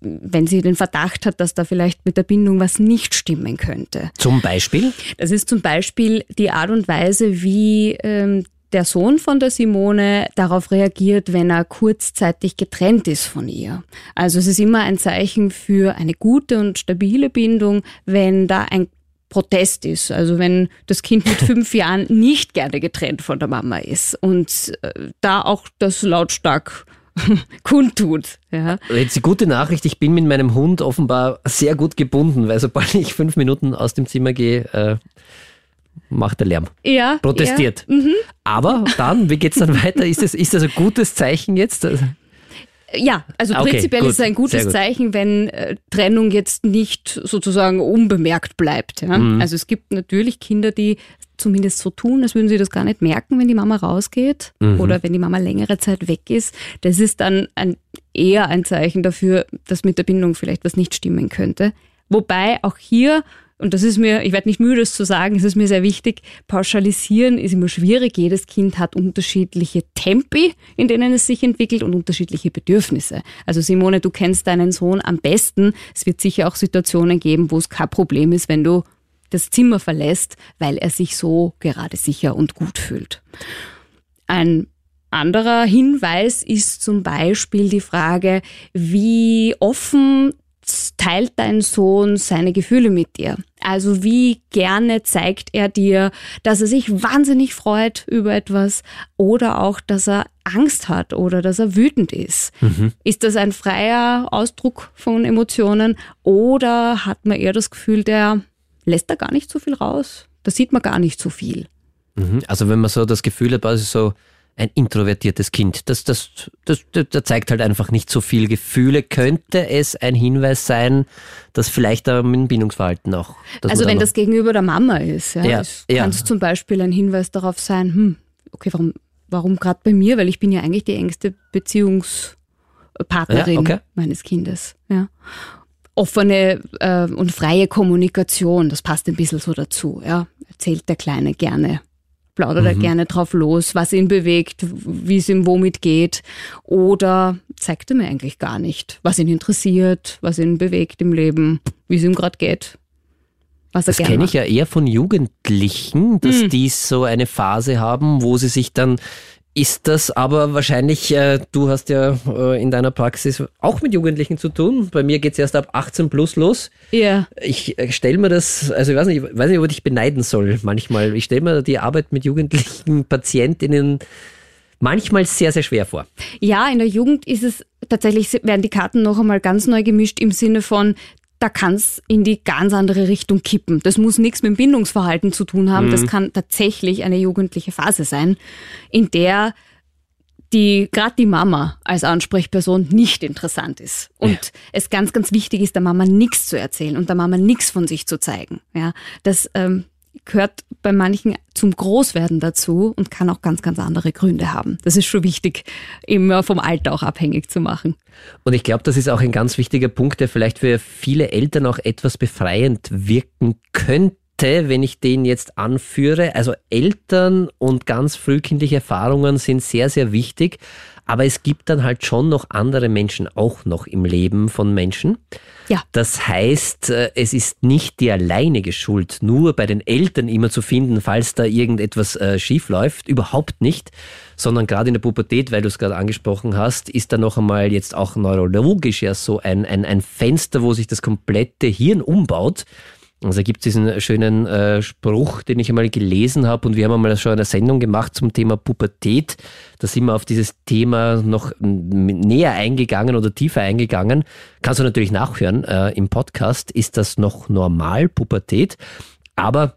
wenn sie den Verdacht hat, dass da vielleicht mit der Bindung was nicht stimmen könnte. Zum Beispiel? Das ist zum Beispiel die Art und Weise, wie ähm, der Sohn von der Simone darauf reagiert, wenn er kurzzeitig getrennt ist von ihr. Also es ist immer ein Zeichen für eine gute und stabile Bindung, wenn da ein Protest ist. Also wenn das Kind mit [laughs] fünf Jahren nicht gerne getrennt von der Mama ist und äh, da auch das lautstark [laughs] kundtut. Ja. Jetzt die gute Nachricht, ich bin mit meinem Hund offenbar sehr gut gebunden, weil sobald ich fünf Minuten aus dem Zimmer gehe, äh, macht er Lärm. Ja. Protestiert. Ja. Mhm. Aber dann, wie geht es dann weiter? Ist das, ist das ein gutes Zeichen jetzt? Ja, also Okay, prinzipiell gut, ist es ein gutes. Zeichen, wenn äh, Trennung jetzt nicht sozusagen unbemerkt bleibt. Ja? Mhm. Also es gibt natürlich Kinder, die zumindest so tun, als würden sie das gar nicht merken, wenn die Mama rausgeht Mhm. oder wenn die Mama längere Zeit weg ist. Das ist dann ein, eher ein Zeichen dafür, dass mit der Bindung vielleicht was nicht stimmen könnte. Wobei auch hier, und das ist mir, ich werde nicht müde, es zu sagen, es ist mir sehr wichtig, pauschalisieren ist immer schwierig. Jedes Kind hat unterschiedliche Tempi, in denen es sich entwickelt und unterschiedliche Bedürfnisse. Also Simone, du kennst deinen Sohn am besten. Es wird sicher auch Situationen geben, wo es kein Problem ist, wenn du das Zimmer verlässt, weil er sich so gerade sicher und gut fühlt. Ein anderer Hinweis ist zum Beispiel die Frage, wie offen teilt dein Sohn seine Gefühle mit dir? Also wie gerne zeigt er dir, dass er sich wahnsinnig freut über etwas oder auch, dass er Angst hat oder dass er wütend ist? Ist das ein freier Ausdruck von Emotionen oder hat man eher das Gefühl, der lässt da gar nicht so viel raus? Da sieht man gar nicht so viel. Mhm. Also wenn man so das Gefühl hat, also so ein introvertiertes Kind, das, das, das, das, das zeigt halt einfach nicht so viel Gefühle. Könnte es ein Hinweis sein, dass vielleicht dem Bindungsverhalten auch. Also wenn das gegenüber der Mama ist, ja, Ja, ja. kann es zum Beispiel ein Hinweis darauf sein, hm, okay, warum, warum gerade bei mir? Weil ich bin ja eigentlich die engste Beziehungspartnerin Ja, okay. meines Kindes. Ja. Offene äh, und freie Kommunikation, das passt ein bisschen so dazu. Ja. Erzählt der Kleine gerne, plaudert er gerne drauf los, was ihn bewegt, wie es ihm womit geht. Oder zeigt er mir eigentlich gar nicht, was ihn interessiert, was ihn bewegt im Leben, wie es ihm gerade geht. Das kenne ich ja eher von Jugendlichen, dass Hm. die so eine Phase haben, wo sie sich dann ist das aber wahrscheinlich, äh, du hast ja äh, in deiner Praxis auch mit Jugendlichen zu tun. Bei mir geht es erst ab 18 plus los. Ja, Ich äh, stelle mir das, also ich weiß nicht, ich weiß nicht, ob ich beneiden soll manchmal. Ich stelle mir die Arbeit mit jugendlichen [laughs] Patientinnen manchmal sehr, sehr schwer vor. ja, in der Jugend ist es tatsächlich, werden die Karten noch einmal ganz neu gemischt im Sinne von, da kann es in die ganz andere Richtung kippen. Das muss nichts mit dem Bindungsverhalten zu tun haben. Das kann tatsächlich eine jugendliche Phase sein, in der die gerade die Mama als Ansprechperson nicht interessant ist und es ganz ganz wichtig ist der Mama nichts zu erzählen und der Mama nichts von sich zu zeigen ja das ähm, gehört bei manchen zum Großwerden dazu und kann auch ganz ganz andere Gründe haben. Das ist schon wichtig immer vom Alter auch abhängig zu machen. Und ich glaube, das ist auch ein ganz wichtiger Punkt, der vielleicht für viele Eltern auch etwas befreiend wirken könnte, wenn ich den jetzt anführe. Also Eltern und ganz frühkindliche Erfahrungen sind sehr, sehr wichtig, aber es gibt dann halt schon noch andere Menschen auch noch im Leben von Menschen. Ja. Das heißt, äh, es ist nicht die alleinige Schuld, nur bei den Eltern immer zu finden, falls da irgendetwas äh, schief läuft. Überhaupt nicht. Sondern gerade in der Pubertät, weil du es gerade angesprochen hast, ist da noch einmal jetzt auch neurologisch ja so ein, ein, ein Fenster, wo sich das komplette Hirn umbaut. Also gibt es diesen schönen äh, Spruch, den ich einmal gelesen habe und wir haben einmal schon eine Sendung gemacht zum Thema Pubertät. Da sind wir auf dieses Thema noch näher eingegangen oder tiefer eingegangen. Kannst du natürlich nachhören äh, im Podcast. Ist das noch normal, Pubertät? Aber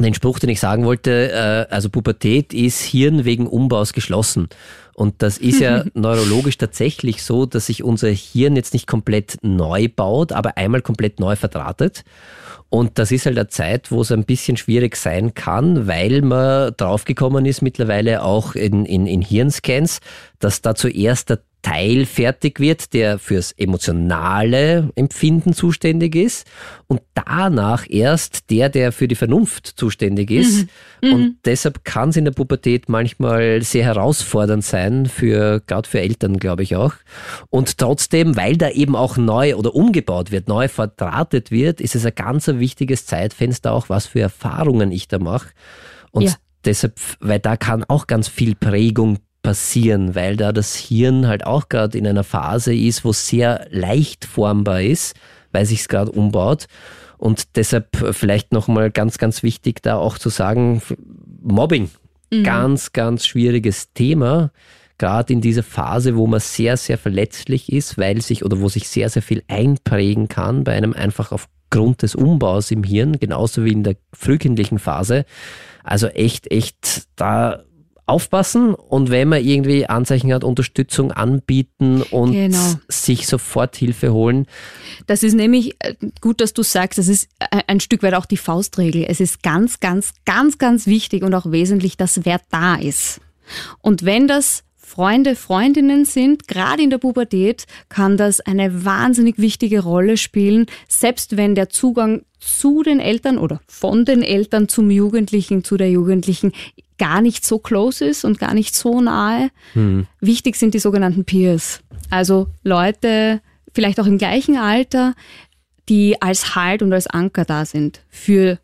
den Spruch, den ich sagen wollte, äh, also Pubertät ist Hirn wegen Umbaus geschlossen. Und das ist ja [laughs] neurologisch tatsächlich so, dass sich unser Hirn jetzt nicht komplett neu baut, aber einmal komplett neu verdrahtet. Und das ist halt eine Zeit, wo es ein bisschen schwierig sein kann, weil man draufgekommen ist mittlerweile auch in, in, in Hirnscans, dass da zuerst der Teil fertig wird, der fürs emotionale Empfinden zuständig ist und danach erst der, der für die Vernunft zuständig ist. Und deshalb kann es in der Pubertät manchmal sehr herausfordernd sein, für gerade für Eltern, glaube ich auch. Und trotzdem, weil da eben auch neu oder umgebaut wird, neu verdrahtet wird, ist es ein ganz wichtiges Zeitfenster auch, was für Erfahrungen ich da mache. Und Ja. deshalb, weil da kann auch ganz viel Prägung passieren, weil da das Hirn halt auch gerade in einer Phase ist, wo es sehr leicht formbar ist, weil sich es gerade umbaut. Und deshalb vielleicht nochmal ganz, ganz wichtig, da auch zu sagen, Mobbing, ganz, ganz schwieriges Thema, gerade in dieser Phase, wo man sehr, sehr verletzlich ist, weil sich oder wo sich sehr, sehr viel einprägen kann bei einem einfach aufgrund des Umbaus im Hirn, genauso wie in der frühkindlichen Phase. Also echt, echt da aufpassen und wenn man irgendwie Anzeichen hat, Unterstützung anbieten und Genau. sich sofort Hilfe holen. Das ist nämlich äh, gut, dass du sagst, das ist äh, ein Stück weit auch die Faustregel. Es ist ganz, ganz, ganz, ganz wichtig und auch wesentlich, dass wer da ist. Und wenn das Freunde, Freundinnen sind, gerade in der Pubertät, kann das eine wahnsinnig wichtige Rolle spielen, selbst wenn der Zugang zu den Eltern oder von den Eltern zum Jugendlichen, zu der Jugendlichen gar nicht so close ist und gar nicht so nahe. Wichtig sind die sogenannten Peers. Also Leute, vielleicht auch im gleichen Alter, die als Halt und als Anker da sind für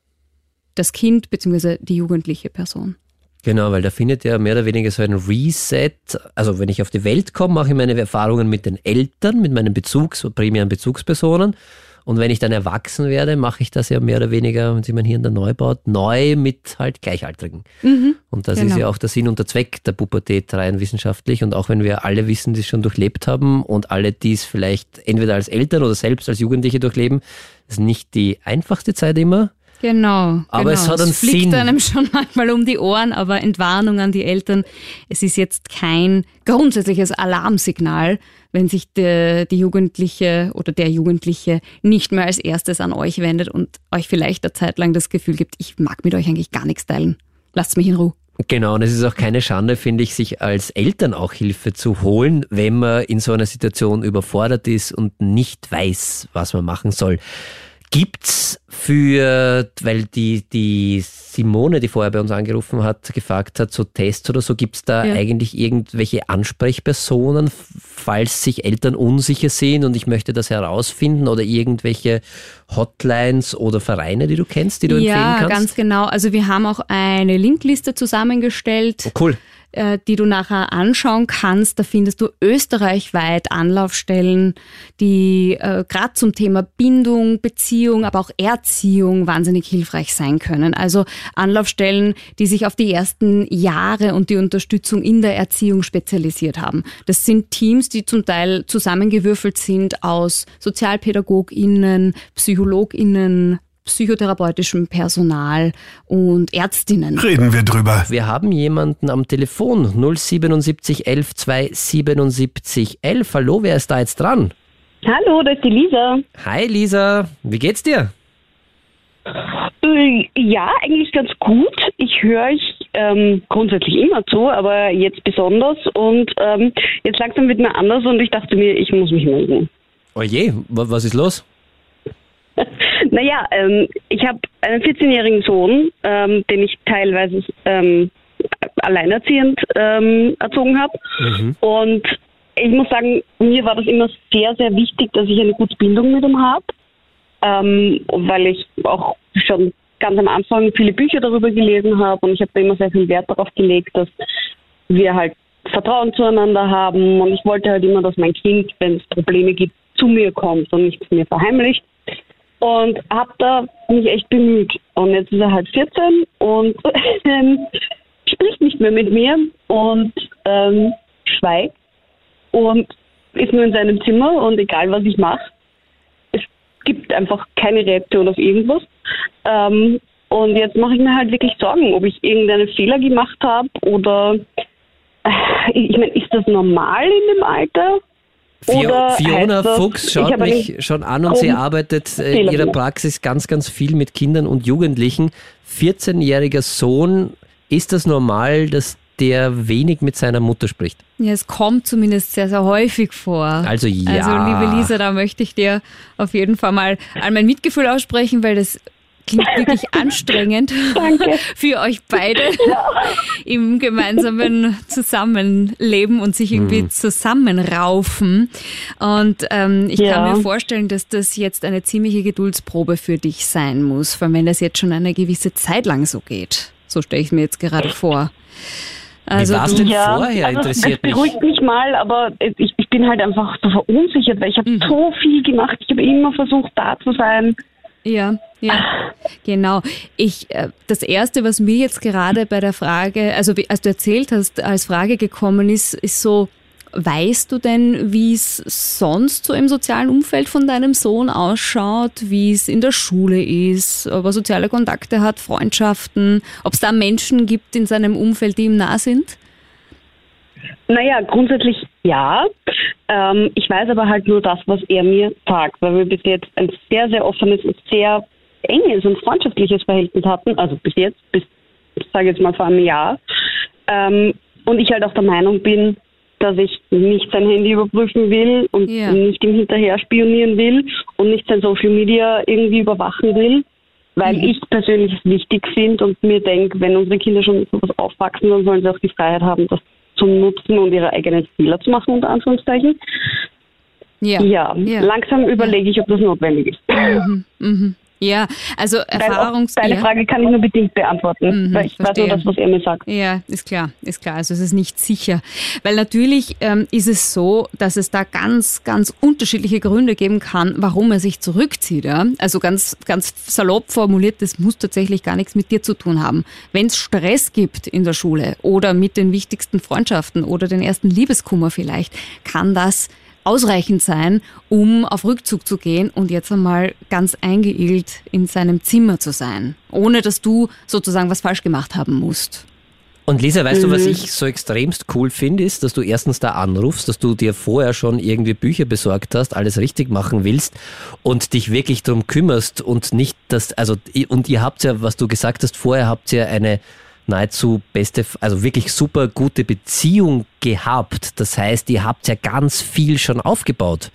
das Kind bzw. die jugendliche Person. Genau, weil da findet ja mehr oder weniger so ein Reset. Also wenn ich auf die Welt komme, mache ich meine Erfahrungen mit den Eltern, mit meinen Bezugs-, primären Bezugspersonen. Und wenn ich dann erwachsen werde, mache ich das ja mehr oder weniger, wenn sich mein Hirn dann neu baut, neu mit halt Gleichaltrigen. und das ist genau. ja auch der Sinn und der Zweck der Pubertät rein wissenschaftlich. Und auch wenn wir alle wissen, die es schon durchlebt haben und alle, die es vielleicht entweder als Eltern oder selbst als Jugendliche durchleben, ist nicht die einfachste Zeit immer. Genau. Aber genau. es hat einen fliegt Sinn. einem schon [laughs] manchmal um die Ohren, aber Entwarnung an die Eltern. Es ist jetzt kein grundsätzliches Alarmsignal, wenn sich der, die Jugendliche oder der Jugendliche nicht mehr als erstes an euch wendet und euch vielleicht eine Zeit lang das Gefühl gibt, ich mag mit euch eigentlich gar nichts teilen. Lasst mich in Ruhe. Genau, und es ist auch keine Schande, finde ich, sich als Eltern auch Hilfe zu holen, wenn man in so einer Situation überfordert ist und nicht weiß, was man machen soll. Gibt's für, weil die, die Simone, die vorher bei uns angerufen hat, gefragt hat, so Tests oder so, gibt's da Ja. eigentlich irgendwelche Ansprechpersonen, falls sich Eltern unsicher sind und ich möchte das herausfinden oder irgendwelche Hotlines oder Vereine, die du kennst, die du ja, empfehlen kannst? ganz genau. Also wir haben auch eine Linkliste zusammengestellt. Oh, cool. Äh, die du nachher anschauen kannst. Da findest du österreichweit Anlaufstellen, die äh, gerade zum Thema Bindung, Beziehung, aber auch Erziehung wahnsinnig hilfreich sein können. Also Anlaufstellen, die sich auf die ersten Jahre und die Unterstützung in der Erziehung spezialisiert haben. Das sind Teams, die zum Teil zusammengewürfelt sind aus SozialpädagogInnen, PsychologInnen, psychotherapeutischem Personal und Ärztinnen. Reden wir drüber. Wir haben jemanden am Telefon 077 11 277 11. Hallo, wer ist da jetzt dran? Hallo, das ist die Lisa. Hi Lisa, wie geht's dir? Äh, Ja, eigentlich ganz gut. Ich höre euch ähm, grundsätzlich immer zu, aber jetzt besonders. Und ähm, jetzt langsam wird mir anders und ich dachte mir, ich muss mich melden. Oje, wa- was ist los? [laughs] Naja, ähm, ich habe einen 14-jährigen Sohn, ähm, den ich teilweise ähm, alleinerziehend ähm, erzogen habe. Und ich muss sagen, mir war das immer sehr, sehr wichtig, dass ich eine gute Bindung mit ihm habe, ähm, weil ich auch schon ganz am Anfang viele Bücher darüber gelesen habe und ich habe da immer sehr viel Wert darauf gelegt, dass wir halt Vertrauen zueinander haben. Und ich wollte halt immer, dass mein Kind, wenn es Probleme gibt, zu mir kommt und nichts mir verheimlicht und habe da mich echt bemüht. Und jetzt ist er halt 14 und [laughs] ähm, spricht nicht mehr mit mir und ähm, schweigt und ist nur in seinem Zimmer und egal was ich mache, es gibt einfach keine Reaktion auf irgendwas. Ähm, und jetzt mache ich mir halt wirklich Sorgen, ob ich irgendeinen Fehler gemacht habe oder äh, ich meine, ist das normal in dem Alter? Oder Fiona Fuchs schaut mich schon an und sie arbeitet äh, in ihrer. Praxis ganz, ganz viel mit Kindern und Jugendlichen. 14-jähriger Sohn, ist das normal, dass der wenig mit seiner Mutter spricht? Ja, es kommt zumindest sehr, sehr häufig vor. Also ja. Also liebe Lisa, da möchte ich dir auf jeden Fall mal all mein Mitgefühl aussprechen, weil das klingt wirklich [laughs] anstrengend [laughs] für euch beide [laughs] im gemeinsamen Zusammenleben und sich irgendwie Mhm. zusammenraufen. Und ähm, ich Ja. kann mir vorstellen, dass das jetzt eine ziemliche Geduldsprobe für dich sein muss, vor allem wenn das jetzt schon eine gewisse Zeit lang so geht. So stelle ich mir jetzt gerade vor. Also war's du, denn vorher? Interessiert das mich. beruhigt mich mal, aber ich, ich bin halt einfach so verunsichert, weil ich habe Mhm. so viel gemacht. Ich habe immer versucht, da zu sein. Ja, ja, genau. Ich, äh, das erste, was mir jetzt gerade bei der Frage, also wie, als du erzählt hast, als Frage gekommen ist, ist so, Weißt du denn, wie es sonst so im sozialen Umfeld von deinem Sohn ausschaut, wie es in der Schule ist, ob er soziale Kontakte hat, Freundschaften, ob es da Menschen gibt in seinem Umfeld, die ihm nah sind? Naja, grundsätzlich ja. Ähm, ich weiß aber halt nur das, was er mir sagt, weil wir bis jetzt ein sehr, sehr offenes und sehr enges und freundschaftliches Verhältnis hatten, also bis jetzt, bis, ich sage jetzt mal vor einem Jahr. Ähm, und ich halt auch der Meinung bin, dass ich nicht sein Handy überprüfen will und yeah. nicht ihm hinterher spionieren will und nicht sein Social Media irgendwie überwachen will, weil mhm. ich persönlich es wichtig finde und mir denke, wenn unsere Kinder schon sowas aufwachsen, dann sollen sie auch die Freiheit haben, das zu nutzen und ihre eigenen Fehler zu machen, unter Anführungszeichen. Ja, ja, ja. langsam überlege ich, ob das notwendig ist. Mhm. Mhm. Ja, also Erfahrungs... Deine ja. Frage kann ich nur bedingt beantworten, mhm, weil ich verstehe. weiß nur das, was er mir sagt. Ja, ist klar, ist klar. Also es ist nicht sicher. Weil natürlich ähm, ist es so, dass es da ganz, ganz unterschiedliche Gründe geben kann, warum er sich zurückzieht. Ja? Also ganz, ganz salopp formuliert, das muss tatsächlich gar nichts mit dir zu tun haben. Wenn es Stress gibt in der Schule oder mit den wichtigsten Freundschaften oder den ersten Liebeskummer vielleicht, kann das ausreichend sein, um auf Rückzug zu gehen und jetzt einmal ganz eingeigelt in seinem Zimmer zu sein, ohne dass du sozusagen was falsch gemacht haben musst. Und Lisa, weißt mhm. du, was mhm. ich so extremst cool finde, ist, dass du erstens da anrufst, dass du dir vorher schon irgendwie Bücher besorgt hast, alles richtig machen willst und dich wirklich darum kümmerst und nicht das, also, und ihr habt ja, was du gesagt hast, vorher habt ihr eine nahezu beste, also wirklich super gute Beziehung gehabt. Das heißt, ihr habt ja ganz viel schon aufgebaut,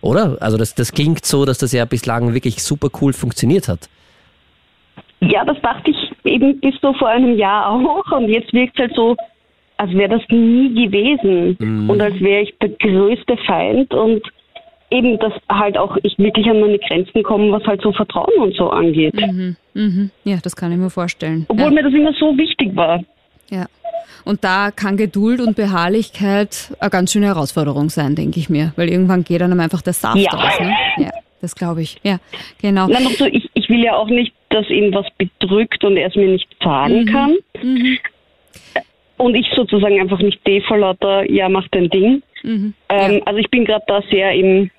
oder? Also das, das klingt so, dass das ja bislang wirklich super cool funktioniert hat. Ja, das dachte ich eben bis so vor einem Jahr auch und jetzt wirkt es halt so, als wäre das nie gewesen mhm. und als wäre ich der größte Feind und eben, dass halt auch ich wirklich an meine Grenzen komme, was halt so Vertrauen und so angeht. Mhm. Mhm. Ja, das kann ich mir vorstellen. Obwohl ja. mir das immer so wichtig war. Ja. Und da kann Geduld und Beharrlichkeit eine ganz schöne Herausforderung sein, denke ich mir. Weil irgendwann geht einem einfach der Saft ja. aus. Ne? Ja, das glaube ich. Ja, genau. Nein, so, ich, ich will ja auch nicht, dass ihn was bedrückt und er es mir nicht sagen mhm. kann. Mhm. Und ich sozusagen einfach nicht D vor lauter, ja, mach dein Ding. Mhm. Ähm, ja. Also ich bin gerade da sehr im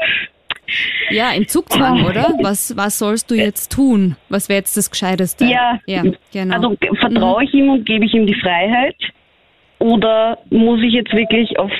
ja, im Zugzwang, oder? Was, was sollst du jetzt tun? Was wäre jetzt das Gescheiteste? Ja, ja genau. Also vertraue ich ihm und gebe ich ihm die Freiheit? Oder muss ich jetzt wirklich auf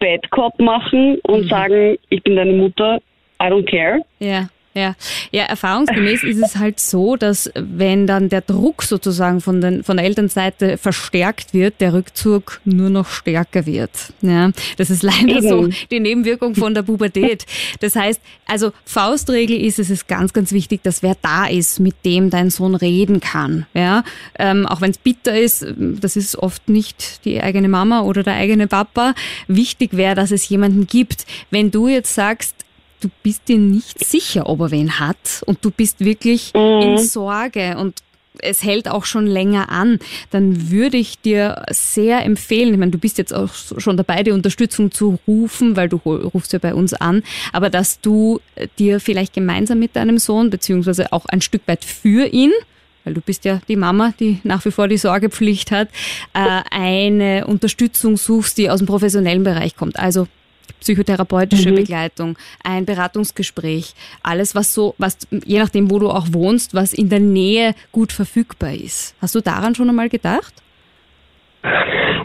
Bad Cop machen und mhm. sagen, ich bin deine Mutter, I don't care? Ja. Ja, ja, erfahrungsgemäß ist es halt so, dass wenn dann der Druck sozusagen von, den, von der Elternseite verstärkt wird, der Rückzug nur noch stärker wird. Ja, das ist leider Eben. so die Nebenwirkung von der Pubertät. Das heißt, also Faustregel ist, es ist ganz, ganz wichtig, dass wer da ist, mit dem dein Sohn reden kann. Ja, ähm, auch wenn es bitter ist, das ist oft nicht die eigene Mama oder der eigene Papa. Wichtig wäre, dass es jemanden gibt. Wenn du jetzt sagst, du bist dir nicht sicher, ob er wen hat und du bist wirklich mhm. in Sorge und es hält auch schon länger an, dann würde ich dir sehr empfehlen, ich meine, du bist jetzt auch schon dabei, die Unterstützung zu rufen, weil du rufst ja bei uns an, aber dass du dir vielleicht gemeinsam mit deinem Sohn, beziehungsweise auch ein Stück weit für ihn, weil du bist ja die Mama, die nach wie vor die Sorgepflicht hat, äh, eine Unterstützung suchst, die aus dem professionellen Bereich kommt. Also psychotherapeutische mhm. Begleitung, ein Beratungsgespräch, alles, was so, was je nachdem, wo du auch wohnst, was in der Nähe gut verfügbar ist. Hast du daran schon einmal gedacht?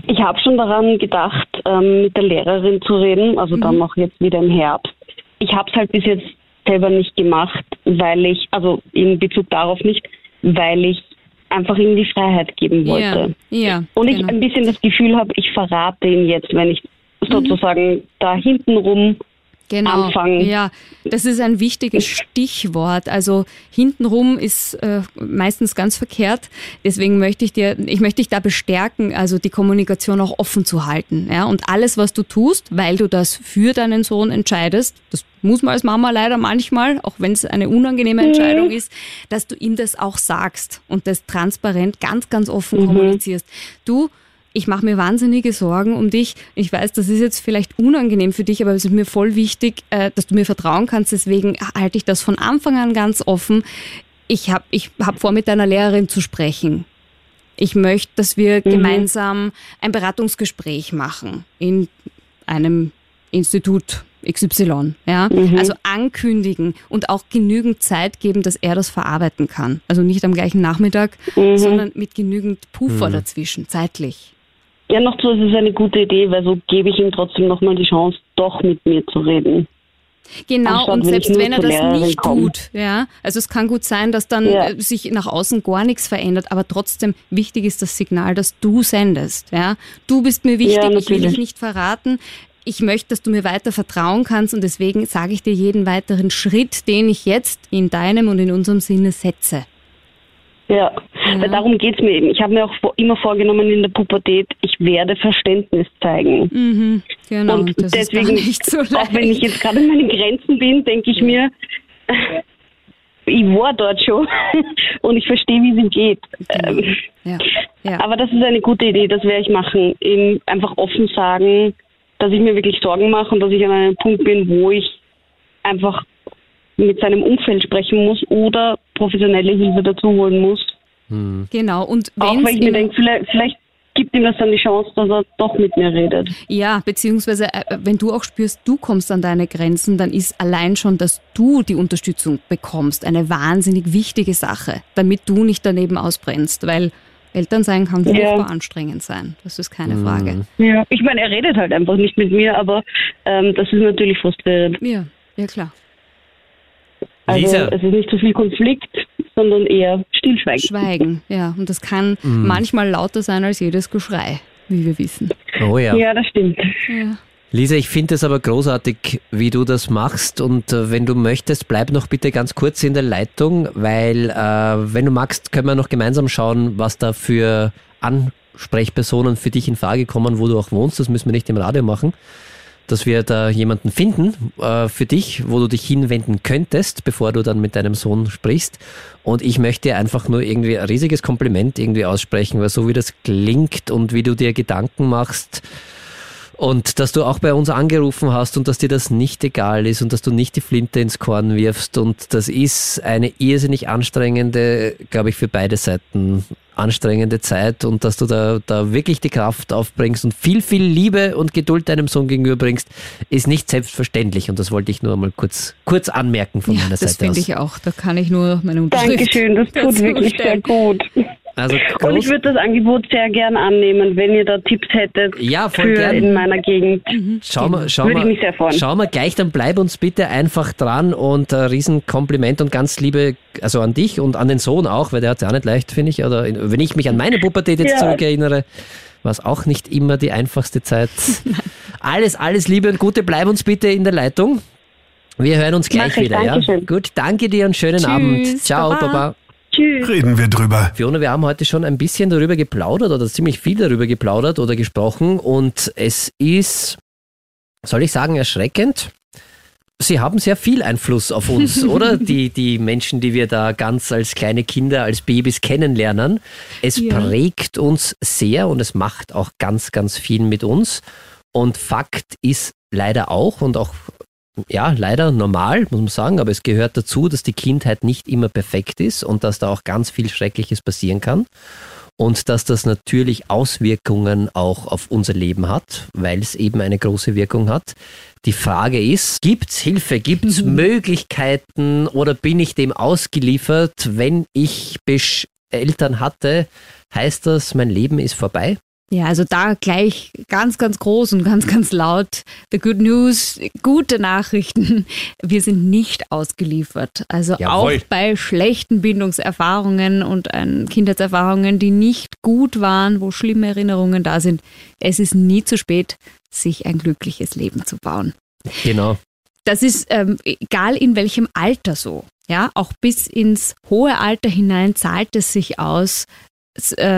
Ich habe schon daran gedacht, ähm, mit der Lehrerin zu reden, also mhm. dann noch jetzt wieder im Herbst. Ich habe es halt bis jetzt selber nicht gemacht, weil ich, also in Bezug darauf nicht, weil ich einfach ihm die Freiheit geben wollte. Ja, ja, Und ich genau. ein bisschen das Gefühl habe, ich verrate ihn jetzt, wenn ich sozusagen da hintenrum Genau, anfangen. ja, das ist ein wichtiges Stichwort. Also hintenrum ist äh, meistens ganz verkehrt. Deswegen möchte ich dir, ich möchte dich da bestärken, also die Kommunikation auch offen zu halten. Ja, und alles, was du tust, weil du das für deinen Sohn entscheidest, das muss man als Mama leider manchmal, auch wenn es eine unangenehme mhm. Entscheidung mhm. ist, dass du ihm das auch sagst und das transparent, ganz, ganz offen mhm. kommunizierst. Du ich mache mir wahnsinnige Sorgen um dich. Ich weiß, das ist jetzt vielleicht unangenehm für dich, aber es ist mir voll wichtig, äh, dass du mir vertrauen kannst. Deswegen halte ich das von Anfang an ganz offen. Ich habe ich hab vor, mit deiner Lehrerin zu sprechen. Ich möchte, dass wir mhm. gemeinsam ein Beratungsgespräch machen. In einem Institut XY, ja. Mhm. Also ankündigen und auch genügend Zeit geben, dass er das verarbeiten kann. Also nicht am gleichen Nachmittag, Mhm. sondern mit genügend Puffer dazwischen, zeitlich. Ja, noch so, es ist eine gute Idee, weil so gebe ich ihm trotzdem nochmal die Chance, doch mit mir zu reden. Genau, Anstatt, und selbst wenn er das Lehrerin nicht komme. tut, ja, also es kann gut sein, dass dann Ja. sich nach außen gar nichts verändert, aber trotzdem wichtig ist das Signal, das du sendest, ja. Du bist mir wichtig, Ja, ich will dich nicht verraten. Ich möchte, dass du mir weiter vertrauen kannst und deswegen sage ich dir jeden weiteren Schritt, den ich jetzt in deinem und in unserem Sinne setze. Ja, weil darum geht's mir eben. Ich habe mir auch immer vorgenommen in der Pubertät, ich werde Verständnis zeigen. Mhm, genau, Und deswegen, so [laughs] auch wenn ich jetzt gerade in meinen Grenzen bin, denke ich mir, [laughs] ich war dort schon [laughs] und ich verstehe, wie es ihm geht. Ähm, ja, ja. Aber das ist eine gute Idee, das werde ich machen. Ihm einfach offen sagen, dass ich mir wirklich Sorgen mache und dass ich an einem Punkt bin, wo ich einfach mit seinem Umfeld sprechen muss oder professionelle Hilfe dazu holen muss. genau. Und Auch weil ich mir denke, vielleicht, vielleicht gibt ihm das dann die Chance, dass er doch mit mir redet. Ja, beziehungsweise äh, wenn du auch spürst, du kommst an deine Grenzen, dann ist allein schon, dass du die Unterstützung bekommst, eine wahnsinnig wichtige Sache, damit du nicht daneben ausbrennst, weil Eltern sein kann Ja. furchtbar anstrengend sein. Das ist keine Frage. Ja. Ich meine, er redet halt einfach nicht mit mir, aber ähm, das ist natürlich frustrierend. Ja, ja klar. Also Lisa. es ist nicht so viel Konflikt, sondern eher Stillschweigen. Schweigen, ja. Und das kann Mhm. manchmal lauter sein als jedes Geschrei, wie wir wissen. Oh ja. Ja, das stimmt. Ja. Lisa, ich finde es aber großartig, wie du das machst. Und äh, wenn du möchtest, bleib noch bitte ganz kurz in der Leitung, weil äh, wenn du magst, können wir noch gemeinsam schauen, was da für Ansprechpersonen für dich in Frage kommen, wo du auch wohnst. Das müssen wir nicht im Radio machen. Dass wir da jemanden finden äh, für dich, wo du dich hinwenden könntest, bevor du dann mit deinem Sohn sprichst. Und ich möchte einfach nur irgendwie ein riesiges Kompliment irgendwie aussprechen, weil so wie das klingt und wie du dir Gedanken machst, und dass du auch bei uns angerufen hast und dass dir das nicht egal ist und dass du nicht die Flinte ins Korn wirfst. Und das ist eine irrsinnig anstrengende, glaube ich, für beide Seiten anstrengende Zeit und dass du da, da wirklich die Kraft aufbringst und viel, viel Liebe und Geduld deinem Sohn gegenüberbringst, ist nicht selbstverständlich. Und das wollte ich nur mal kurz, kurz anmerken von Ja, meiner das Seite finde aus. ich auch. Da kann ich nur meine Unterschrift Dankeschön, das tut [laughs] wirklich sehr stellen. gut. Also Und ich würde das Angebot sehr gern annehmen, wenn ihr da Tipps hättet Ja, voll für gern. in meiner Gegend. Schau mal, schau Würde ich mal, mich sehr freuen. schau mal gleich, dann bleib uns bitte einfach dran und ein Riesenkompliment und ganz liebe, also an dich und an den Sohn auch, weil der hat ja auch nicht leicht, finde ich. Oder in, wenn ich mich an meine Pubertät jetzt Ja. zurückerinnere, war es auch nicht immer die einfachste Zeit. [laughs] alles, alles Liebe und Gute, bleib uns bitte in der Leitung. Wir hören uns gleich Mach ich, wieder, ja? Dankeschön. Gut, danke dir und schönen Tschüss, Abend. Ciao, Baba. Baba. Tschüss. Reden wir drüber. Fiona, wir haben heute schon ein bisschen darüber geplaudert oder ziemlich viel darüber geplaudert oder gesprochen und es ist, soll ich sagen, erschreckend. Sie haben sehr viel Einfluss auf uns, [laughs] oder? Die, die Menschen, die wir da ganz als kleine Kinder, als Babys kennenlernen. Es Ja. prägt uns sehr und es macht auch ganz, ganz viel mit uns. Und Fakt ist leider auch und auch ja, leider normal, muss man sagen, aber es gehört dazu, dass die Kindheit nicht immer perfekt ist und dass da auch ganz viel Schreckliches passieren kann. Und dass das natürlich Auswirkungen auch auf unser Leben hat, weil es eben eine große Wirkung hat. Die Frage ist, gibt's Hilfe, gibt's Möglichkeiten oder bin ich dem ausgeliefert? Wenn ich Eltern hatte, heißt das, mein Leben ist vorbei? Ja, also da gleich ganz, ganz groß und ganz, ganz laut. The Good News, gute Nachrichten. Wir sind nicht ausgeliefert. Also Jawohl. auch bei schlechten Bindungserfahrungen und äh, Kindheitserfahrungen, die nicht gut waren, wo schlimme Erinnerungen da sind. Es ist nie zu spät, sich ein glückliches Leben zu bauen. Genau. Das ist ähm, egal in welchem Alter so. Ja, auch bis ins hohe Alter hinein zahlt es sich aus, ähm,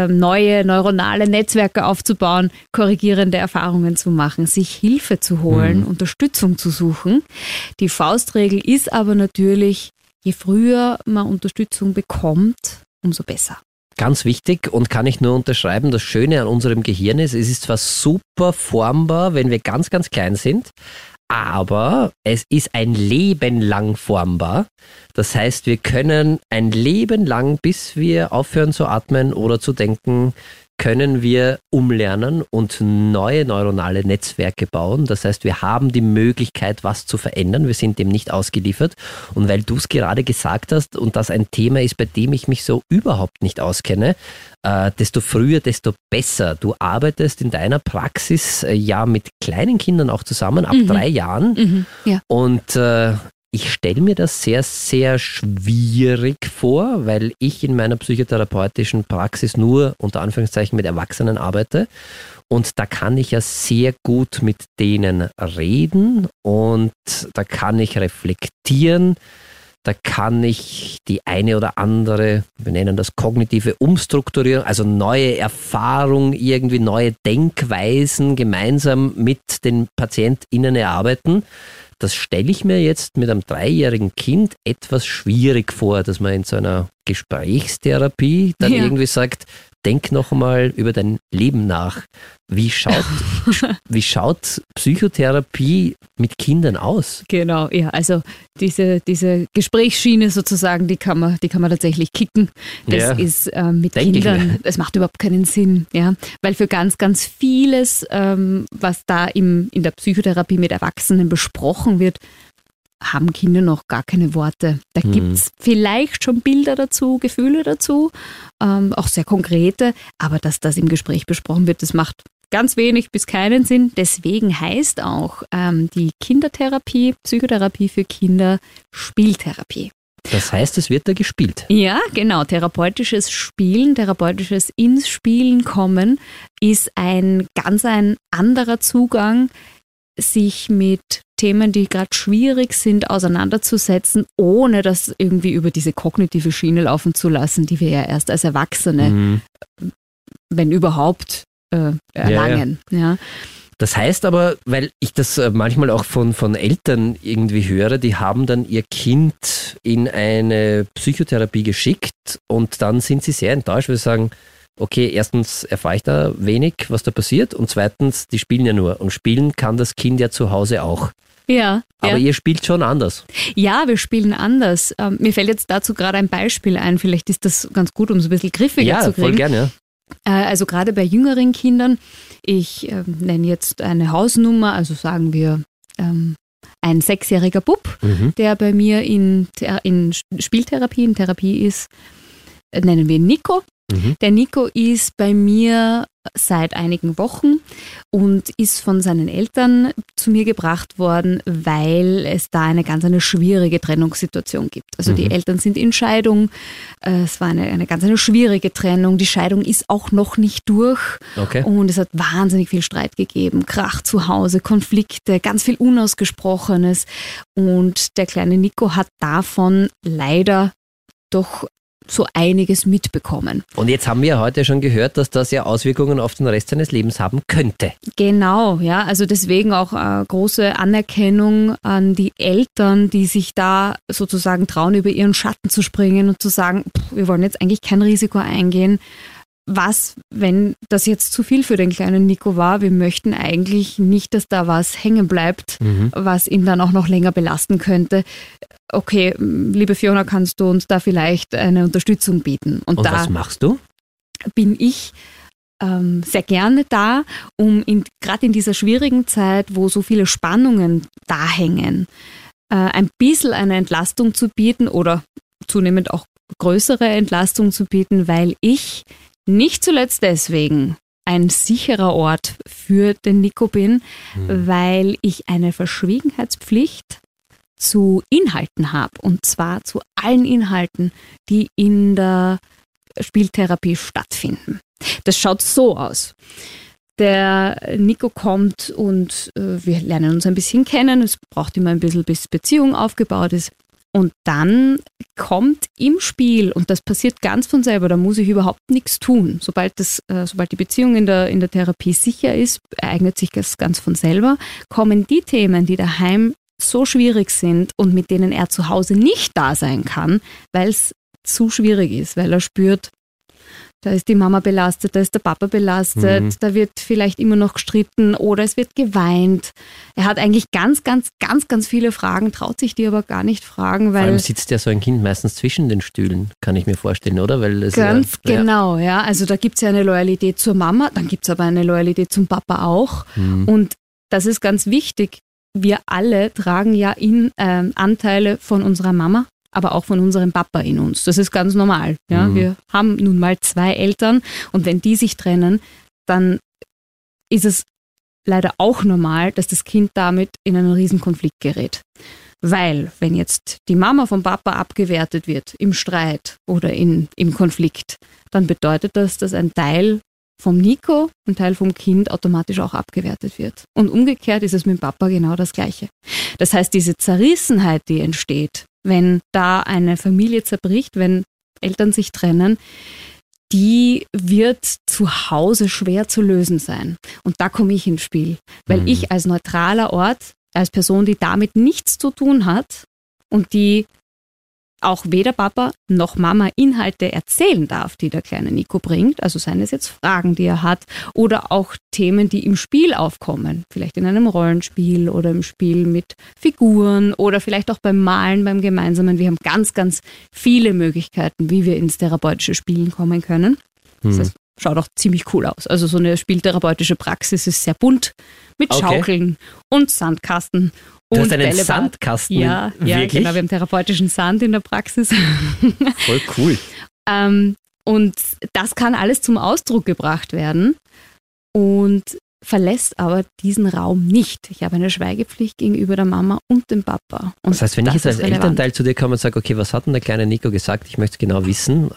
neue neuronale Netzwerke aufzubauen, korrigierende Erfahrungen zu machen, sich Hilfe zu holen, Unterstützung zu suchen. Die Faustregel ist aber natürlich, je früher man Unterstützung bekommt, umso besser. Ganz wichtig und kann ich nur unterschreiben, das Schöne an unserem Gehirn ist, es ist zwar super formbar, wenn wir ganz, ganz klein sind, aber es ist ein Leben lang formbar. Das heißt, wir können ein Leben lang, bis wir aufhören zu atmen oder zu denken, können wir umlernen und neue neuronale Netzwerke bauen. Das heißt, wir haben die Möglichkeit, was zu verändern. Wir sind dem nicht ausgeliefert. Und weil du es gerade gesagt hast und das ein Thema ist, bei dem ich mich so überhaupt nicht auskenne, äh, desto früher, desto besser. Du arbeitest in deiner Praxis äh, ja mit kleinen Kindern auch zusammen, ab mhm. drei Jahren. Mhm. Ja. Und äh, ich stelle mir das sehr, sehr schwierig vor, weil ich in meiner psychotherapeutischen Praxis nur unter Anführungszeichen mit Erwachsenen arbeite. Und da kann ich ja sehr gut mit denen reden und da kann ich reflektieren. Da kann ich die eine oder andere, wir nennen das kognitive Umstrukturierung, also neue Erfahrung, irgendwie neue Denkweisen gemeinsam mit den PatientInnen erarbeiten. Das stelle ich mir jetzt mit einem dreijährigen Kind etwas schwierig vor, dass man in so einer Gesprächstherapie dann ja. irgendwie sagt, denk noch einmal über dein Leben nach. Wie schaut, [laughs] wie schaut Psychotherapie mit Kindern aus? Genau, ja, also diese, diese Gesprächsschiene sozusagen, die kann man, die kann man tatsächlich kicken. Das ja, ist äh, mit Kindern, das macht überhaupt keinen Sinn, ja, weil für ganz, ganz vieles, ähm, was da im, in der Psychotherapie mit Erwachsenen besprochen wird, haben Kinder noch gar keine Worte. Da mhm. gibt es vielleicht schon Bilder dazu, Gefühle dazu, ähm, auch sehr konkrete, aber dass das im Gespräch besprochen wird, das macht ganz wenig bis keinen Sinn. Deswegen heißt auch ähm, die Kindertherapie, Psychotherapie für Kinder, Spieltherapie. Das heißt, es wird da gespielt. Ja, genau. Therapeutisches Spielen, therapeutisches ins Spielen kommen ist ein ganz ein anderer Zugang, sich mit Themen, die gerade schwierig sind, auseinanderzusetzen, ohne das irgendwie über diese kognitive Schiene laufen zu lassen, die wir ja erst als Erwachsene, mhm. wenn überhaupt, äh, erlangen. Ja, ja. ja. Das heißt aber, weil ich das äh, manchmal auch von, von Eltern irgendwie höre, die haben dann ihr Kind in eine Psychotherapie geschickt und dann sind sie sehr enttäuscht, weil sie sagen, okay, erstens erfahre ich da wenig, was da passiert und zweitens, die spielen ja nur und spielen kann das Kind ja zu Hause auch. Ja. Aber ja. ihr spielt schon anders. Ja, wir spielen anders. Ähm, mir fällt jetzt dazu gerade ein Beispiel ein. Vielleicht ist das ganz gut, um es ein bisschen griffiger ja, zu kriegen. Voll gerne, ja. Äh, also gerade bei jüngeren Kindern, ich äh, nenne jetzt eine Hausnummer, also sagen wir ähm, ein sechsjähriger Bub, mhm. der bei mir in, in Spieltherapie, in Therapie ist, äh, nennen wir Nico. Mhm. Der Nico ist bei mir seit einigen Wochen und ist von seinen Eltern zu mir gebracht worden, weil es da eine ganz eine schwierige Trennungssituation gibt. Also mhm. die Eltern sind in Scheidung. Äh, es war eine, eine ganz eine schwierige Trennung. Die Scheidung ist auch noch nicht durch. Okay. Und es hat wahnsinnig viel Streit gegeben. Krach zu Hause, Konflikte, ganz viel Unausgesprochenes. Und der kleine Nico hat davon leider doch so einiges mitbekommen. Und jetzt haben wir heute schon gehört, dass das ja Auswirkungen auf den Rest seines Lebens haben könnte. Genau, ja, also deswegen auch äh, große Anerkennung an die Eltern, die sich da sozusagen trauen, über ihren Schatten zu springen und zu sagen, pff, wir wollen jetzt eigentlich kein Risiko eingehen was, wenn das jetzt zu viel für den kleinen Nico war? Wir möchten eigentlich nicht, dass da was hängen bleibt, mhm. was ihn dann auch noch länger belasten könnte. Okay, liebe Fiona, kannst du uns da vielleicht eine Unterstützung bieten? Und, Und da was machst du? Bin ich ähm, sehr gerne da, um gerade in dieser schwierigen Zeit, wo so viele Spannungen da hängen, äh, ein bisschen eine Entlastung zu bieten oder zunehmend auch größere Entlastung zu bieten, weil ich nicht zuletzt deswegen ein sicherer Ort für den Nico bin, mhm. weil ich eine Verschwiegenheitspflicht zu Inhalten habe. Und zwar zu allen Inhalten, die in der Spieltherapie stattfinden. Das schaut so aus. Der Nico kommt und äh, wir lernen uns ein bisschen kennen. Es braucht immer ein bisschen, bis Beziehung aufgebaut ist. Und dann kommt im Spiel, und das passiert ganz von selber, da muss ich überhaupt nichts tun. Sobald, das, äh, sobald die Beziehung in der, in der Therapie sicher ist, ereignet sich das ganz von selber, kommen die Themen, die daheim so schwierig sind und mit denen er zu Hause nicht da sein kann, weil es zu schwierig ist, weil er spürt, Da ist die Mama belastet, da ist der Papa belastet, mhm. da wird vielleicht immer noch gestritten oder es wird geweint. Er hat eigentlich ganz, ganz, ganz, ganz viele Fragen, traut sich die aber gar nicht fragen, weil. Vor allem sitzt ja so ein Kind meistens zwischen den Stühlen, kann ich mir vorstellen, oder? Weil es ganz ja, genau, ja. Also da gibt es ja eine Loyalität zur Mama, dann gibt es aber eine Loyalität zum Papa auch. Mhm. Und das ist ganz wichtig. Wir alle tragen ja in äh, Anteile von unserer Mama aber auch von unserem Papa in uns. Das ist ganz normal. Ja? Mhm. Wir haben nun mal zwei Eltern und wenn die sich trennen, dann ist es leider auch normal, dass das Kind damit in einen Riesenkonflikt gerät. Weil, wenn jetzt die Mama vom Papa abgewertet wird im Streit oder in, im Konflikt, dann bedeutet das, dass ein Teil vom Nico, ein Teil vom Kind automatisch auch abgewertet wird. Und umgekehrt ist es mit dem Papa genau das Gleiche. Das heißt, diese Zerrissenheit, die entsteht, wenn da eine Familie zerbricht, wenn Eltern sich trennen, die wird zu Hause schwer zu lösen sein. Und da komme ich ins Spiel, weil mhm. ich als neutraler Ort, als Person, die damit nichts zu tun hat und die auch weder Papa noch Mama Inhalte erzählen darf, die der kleine Nico bringt. Also seien es jetzt Fragen, die er hat oder auch Themen, die im Spiel aufkommen. Vielleicht in einem Rollenspiel oder im Spiel mit Figuren oder vielleicht auch beim Malen, beim Gemeinsamen. Wir haben ganz, ganz viele Möglichkeiten, wie wir ins therapeutische Spielen kommen können. Das hm. heißt, schaut auch ziemlich cool aus. Also so eine spieltherapeutische Praxis ist sehr bunt mit Schaukeln okay. und Sandkasten Du hast einen Bällebad. Sandkasten. Ja, ja genau. Wir haben therapeutischen Sand in der Praxis. [laughs] Voll cool. ähm, und das kann alles zum Ausdruck gebracht werden und verlässt aber diesen Raum nicht. Ich habe eine Schweigepflicht gegenüber der Mama und dem Papa. Und das heißt, wenn das ich jetzt als Elternteil zu dir komme und sage, okay, was hat denn der kleine Nico gesagt? Ich möchte es genau wissen.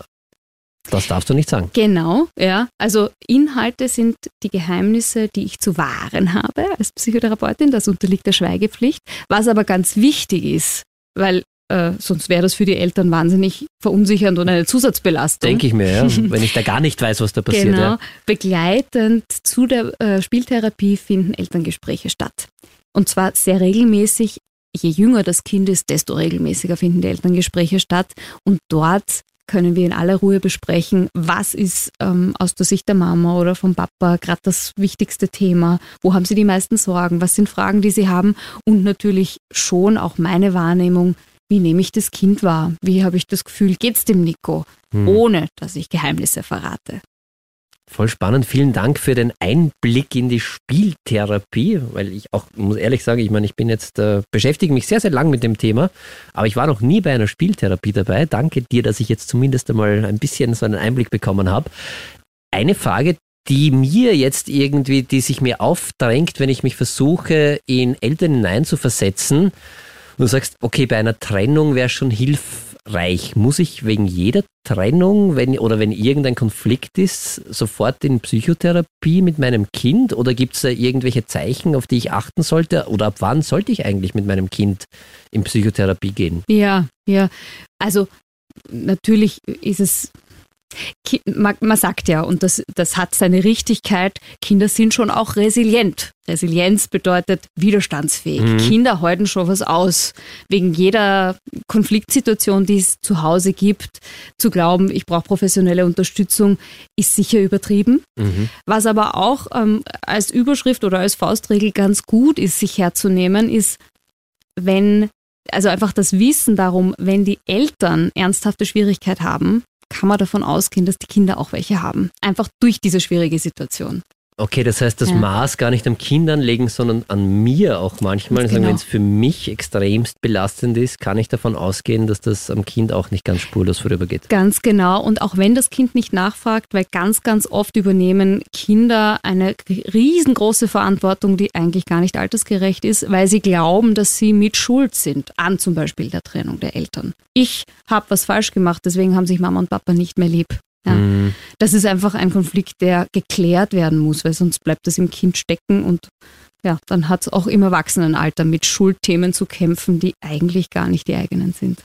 Das darfst du nicht sagen. Genau, ja. Also Inhalte sind die Geheimnisse, die ich zu wahren habe als Psychotherapeutin. Das unterliegt der Schweigepflicht. Was aber ganz wichtig ist, weil äh, sonst wäre das für die Eltern wahnsinnig verunsichernd und eine Zusatzbelastung. Denke ich mir, ja. [laughs] wenn ich da gar nicht weiß, was da passiert. Genau. Ja. Begleitend zu der äh, Spieltherapie finden Elterngespräche statt. Und zwar sehr regelmäßig. Je jünger das Kind ist, desto regelmäßiger finden die Elterngespräche statt. Und dort können wir in aller Ruhe besprechen, was ist ähm, aus der Sicht der Mama oder vom Papa gerade das wichtigste Thema, wo haben sie die meisten Sorgen, was sind Fragen, die sie haben? Und natürlich schon auch meine Wahrnehmung, wie nehme ich das Kind wahr, wie habe ich das Gefühl, geht es dem Nico, hm. ohne dass ich Geheimnisse verrate. Voll spannend. Vielen Dank für den Einblick in die Spieltherapie, weil ich auch muss ehrlich sagen, ich meine, ich bin jetzt äh, beschäftige mich sehr sehr lang mit dem Thema, aber ich war noch nie bei einer Spieltherapie dabei. Danke dir, dass ich jetzt zumindest einmal ein bisschen so einen Einblick bekommen habe. Eine Frage, die mir jetzt irgendwie, die sich mir aufdrängt, wenn ich mich versuche, in Eltern hineinzuversetzen. Du sagst, okay, bei einer Trennung wäre schon hilfreich reich? Muss ich wegen jeder Trennung wenn, oder wenn irgendein Konflikt ist, sofort in Psychotherapie mit meinem Kind? Oder gibt es da irgendwelche Zeichen, auf die ich achten sollte? Oder ab wann sollte ich eigentlich mit meinem Kind in Psychotherapie gehen? Ja, ja. Also natürlich ist es man, sagt ja, und das, das hat seine Richtigkeit, Kinder sind schon auch resilient. Resilienz bedeutet widerstandsfähig. Mhm. Kinder halten schon was aus. Wegen jeder Konfliktsituation, die es zu Hause gibt, zu glauben, ich brauche professionelle Unterstützung, ist sicher übertrieben. Mhm. Was aber auch ähm, als Überschrift oder als Faustregel ganz gut ist, sich herzunehmen, ist, wenn also einfach das Wissen darum, wenn die Eltern ernsthafte Schwierigkeit haben, kann man davon ausgehen, dass die Kinder auch welche haben. Einfach durch diese schwierige Situation. Okay, das heißt, das ja. Maß gar nicht am Kind anlegen, sondern an mir auch manchmal. Genau. Wenn es für mich extremst belastend ist, kann ich davon ausgehen, dass das am Kind auch nicht ganz spurlos vorübergeht. Ganz genau. Und auch wenn das Kind nicht nachfragt, weil ganz, ganz oft übernehmen Kinder eine riesengroße Verantwortung, die eigentlich gar nicht altersgerecht ist, weil sie glauben, dass sie mit Schuld sind an zum Beispiel der Trennung der Eltern. Ich habe was falsch gemacht, deswegen haben sich Mama und Papa nicht mehr lieb. Ja. Mhm. Das ist einfach ein Konflikt, der geklärt werden muss, weil sonst bleibt das im Kind stecken und ja, dann hat es auch im Erwachsenenalter mit Schuldthemen zu kämpfen, die eigentlich gar nicht die eigenen sind.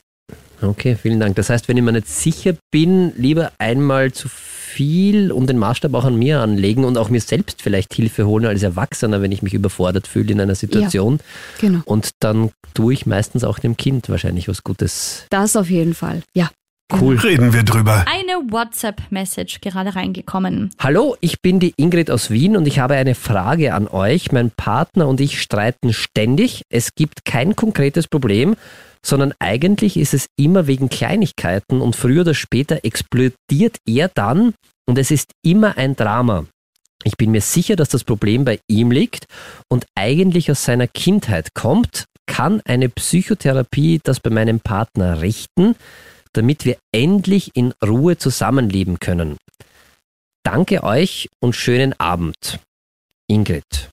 Okay, vielen Dank. Das heißt, wenn ich mir nicht sicher bin, lieber einmal zu viel und den Maßstab auch an mir anlegen und auch mir selbst vielleicht Hilfe holen als Erwachsener, wenn ich mich überfordert fühle in einer Situation. Ja, genau. Und dann tue ich meistens auch dem Kind wahrscheinlich was Gutes. Das auf jeden Fall, ja. Cool. Reden wir drüber. Eine WhatsApp-Message gerade reingekommen. Hallo, ich bin die Ingrid aus Wien und ich habe eine Frage an euch. Mein Partner und ich streiten ständig. Es gibt kein konkretes Problem, sondern eigentlich ist es immer wegen Kleinigkeiten und früher oder später explodiert er dann und es ist immer ein Drama. Ich bin mir sicher, dass das Problem bei ihm liegt und eigentlich aus seiner Kindheit kommt. Kann eine Psychotherapie das bei meinem Partner richten? Damit wir endlich in Ruhe zusammenleben können. Danke euch und schönen Abend. Ingrid.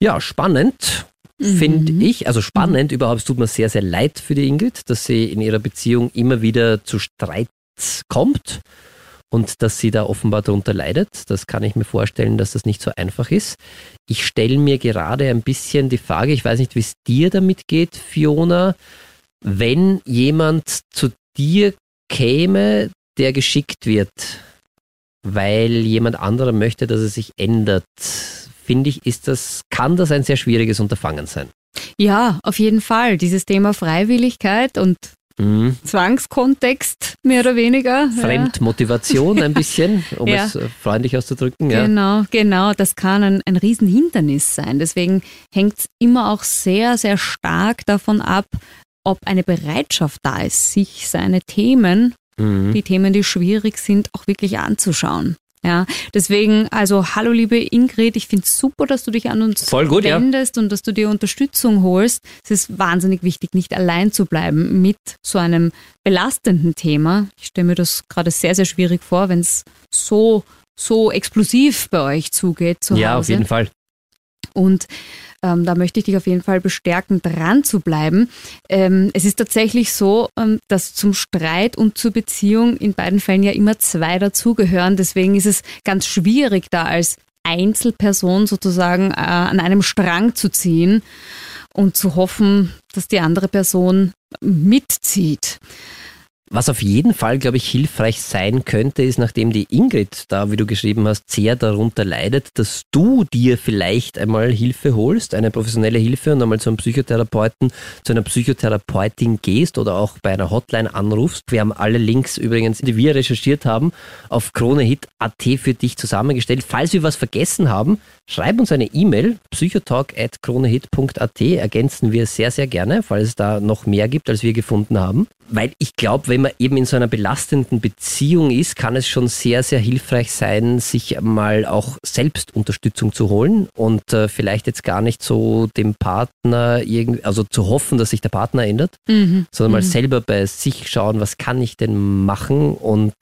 Ja, spannend, mhm. finde ich. Also spannend mhm. überhaupt. Es tut mir sehr, sehr leid für die Ingrid, dass sie in ihrer Beziehung immer wieder zu Streit kommt und dass sie da offenbar darunter leidet. Das kann ich mir vorstellen, dass das nicht so einfach ist. Ich stelle mir gerade ein bisschen die Frage, ich weiß nicht, wie es dir damit geht, Fiona wenn jemand zu dir käme, der geschickt wird, weil jemand anderer möchte, dass er sich ändert, finde ich, ist das, kann das ein sehr schwieriges Unterfangen sein. Ja, auf jeden Fall. Dieses Thema Freiwilligkeit und mhm. Zwangskontext, mehr oder weniger. Fremdmotivation ein bisschen, [laughs] um ja. es äh, freundlich auszudrücken. Ja. Genau, genau. Das kann ein, ein Riesenhindernis sein. Deswegen hängt es immer auch sehr, sehr stark davon ab, ob eine Bereitschaft da ist, sich seine Themen, mhm. die Themen, die schwierig sind, auch wirklich anzuschauen. Ja, deswegen, also hallo liebe Ingrid, ich finde es super, dass du dich an uns Voll gut, wendest ja. und dass du dir Unterstützung holst. Es ist wahnsinnig wichtig, nicht allein zu bleiben mit so einem belastenden Thema. Ich stelle mir das gerade sehr, sehr schwierig vor, wenn es so, so explosiv bei euch zugeht zu Ja, auf jeden Fall. Und ähm, da möchte ich dich auf jeden Fall bestärken, dran zu bleiben. Ähm, es ist tatsächlich so, ähm, dass zum Streit und zur Beziehung in beiden Fällen ja immer zwei dazugehören. Deswegen ist es ganz schwierig, da als Einzelperson sozusagen äh, an einem Strang zu ziehen und zu hoffen, dass die andere Person mitzieht. Was auf jeden Fall, glaube ich, hilfreich sein könnte, ist, nachdem die Ingrid da, wie du geschrieben hast, sehr darunter leidet, dass du dir vielleicht einmal Hilfe holst, eine professionelle Hilfe und einmal zu einem Psychotherapeuten, zu einer Psychotherapeutin gehst oder auch bei einer Hotline anrufst. Wir haben alle Links übrigens, die wir recherchiert haben, auf KroneHit.at für dich zusammengestellt. Falls wir was vergessen haben, schreib uns eine E-Mail, psychotalk.kronehit.at, ergänzen wir sehr, sehr gerne, falls es da noch mehr gibt, als wir gefunden haben. Weil ich glaube, wenn man eben in so einer belastenden Beziehung ist, kann es schon sehr, sehr hilfreich sein, sich mal auch selbst Unterstützung zu holen und äh, vielleicht jetzt gar nicht so dem Partner irgendwie, also zu hoffen, dass sich der Partner ändert, mhm. sondern mal mhm. selber bei sich schauen, was kann ich denn machen und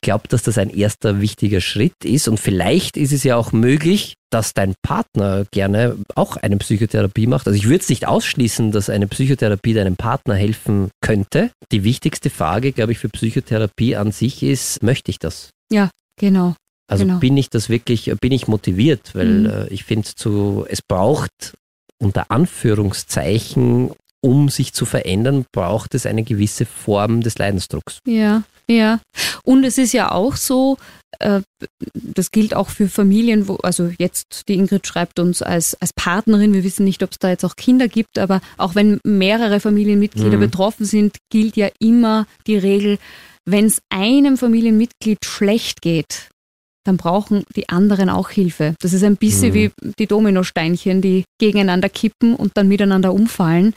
glaube, dass das ein erster wichtiger Schritt ist und vielleicht ist es ja auch möglich, dass dein Partner gerne auch eine Psychotherapie macht. Also ich würde es nicht ausschließen, dass eine Psychotherapie deinem Partner helfen könnte. Die wichtigste Frage, glaube ich, für Psychotherapie an sich ist, möchte ich das? Ja, genau. Also genau. bin ich das wirklich, bin ich motiviert? Weil mhm. äh, ich finde, es braucht unter Anführungszeichen, um sich zu verändern, braucht es eine gewisse Form des Leidensdrucks. Ja, ja. Und es ist ja auch so, äh, das gilt auch für Familien, wo, also jetzt die Ingrid schreibt uns als, als Partnerin, wir wissen nicht, ob es da jetzt auch Kinder gibt, aber auch wenn mehrere Familienmitglieder mhm. betroffen sind, gilt ja immer die Regel, wenn es einem Familienmitglied schlecht geht, dann brauchen die anderen auch Hilfe. Das ist ein bisschen mhm. wie die Dominosteinchen, die gegeneinander kippen und dann miteinander umfallen.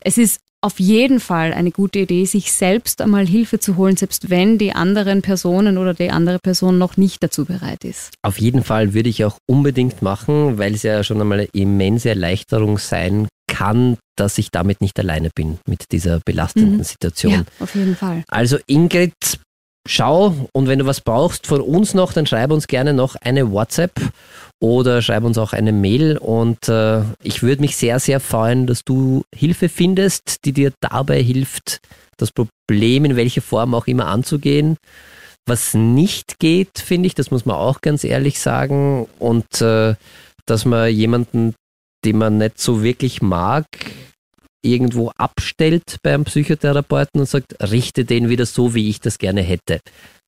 Es ist auf jeden Fall eine gute Idee, sich selbst einmal Hilfe zu holen, selbst wenn die anderen Personen oder die andere Person noch nicht dazu bereit ist. Auf jeden Fall würde ich auch unbedingt machen, weil es ja schon einmal eine immense Erleichterung sein kann, dass ich damit nicht alleine bin mit dieser belastenden mhm. Situation. Ja, auf jeden Fall. Also Ingrid, schau und wenn du was brauchst von uns noch, dann schreib uns gerne noch eine WhatsApp oder schreib uns auch eine Mail und äh, ich würde mich sehr, sehr freuen, dass du Hilfe findest, die dir dabei hilft, das Problem in welcher Form auch immer anzugehen. Was nicht geht, finde ich, das muss man auch ganz ehrlich sagen und äh, dass man jemanden, den man nicht so wirklich mag, irgendwo abstellt beim Psychotherapeuten und sagt, richte den wieder so, wie ich das gerne hätte.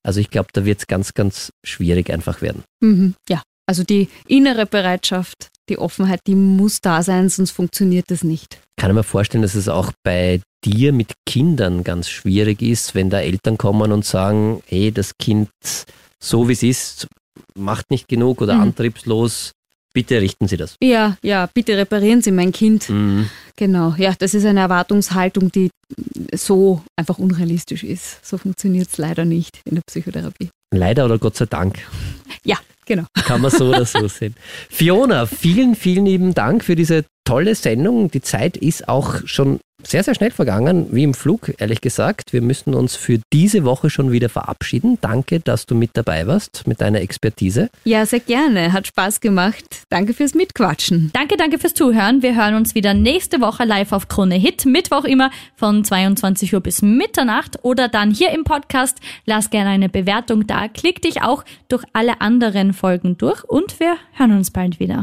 Also ich glaube, da wird es ganz, ganz schwierig einfach werden. Mhm, ja, also die innere Bereitschaft Die Offenheit, die muss da sein, sonst funktioniert das nicht. Kann ich mir vorstellen, dass es auch bei dir mit Kindern ganz schwierig ist, wenn da Eltern kommen und sagen, hey, das Kind, so wie es ist, macht nicht genug oder mhm. antriebslos. Bitte richten Sie das. Ja, ja, bitte reparieren Sie mein Kind. Mhm. Genau, ja, das ist eine Erwartungshaltung, die so einfach unrealistisch ist. So funktioniert es leider nicht in der Psychotherapie. Leider oder Gott sei Dank. Ja, genau. Kann man so oder so [laughs] sehen. Fiona, vielen, vielen lieben Dank für diese tolle Sendung. Die Zeit ist auch schon sehr, sehr schnell vergangen, wie im Flug, ehrlich gesagt. Wir müssen uns für diese Woche schon wieder verabschieden. Danke, dass du mit dabei warst, mit deiner Expertise. Ja, sehr gerne. Hat Spaß gemacht. Danke fürs Mitquatschen. Danke, danke fürs Zuhören. Wir hören uns wieder nächste Woche live auf Krone Hit. Mittwoch immer von 22 Uhr bis Mitternacht oder dann hier im Podcast. Lass gerne eine Bewertung da. Klick dich auch durch alle anderen Folgen durch und wir hören uns bald wieder.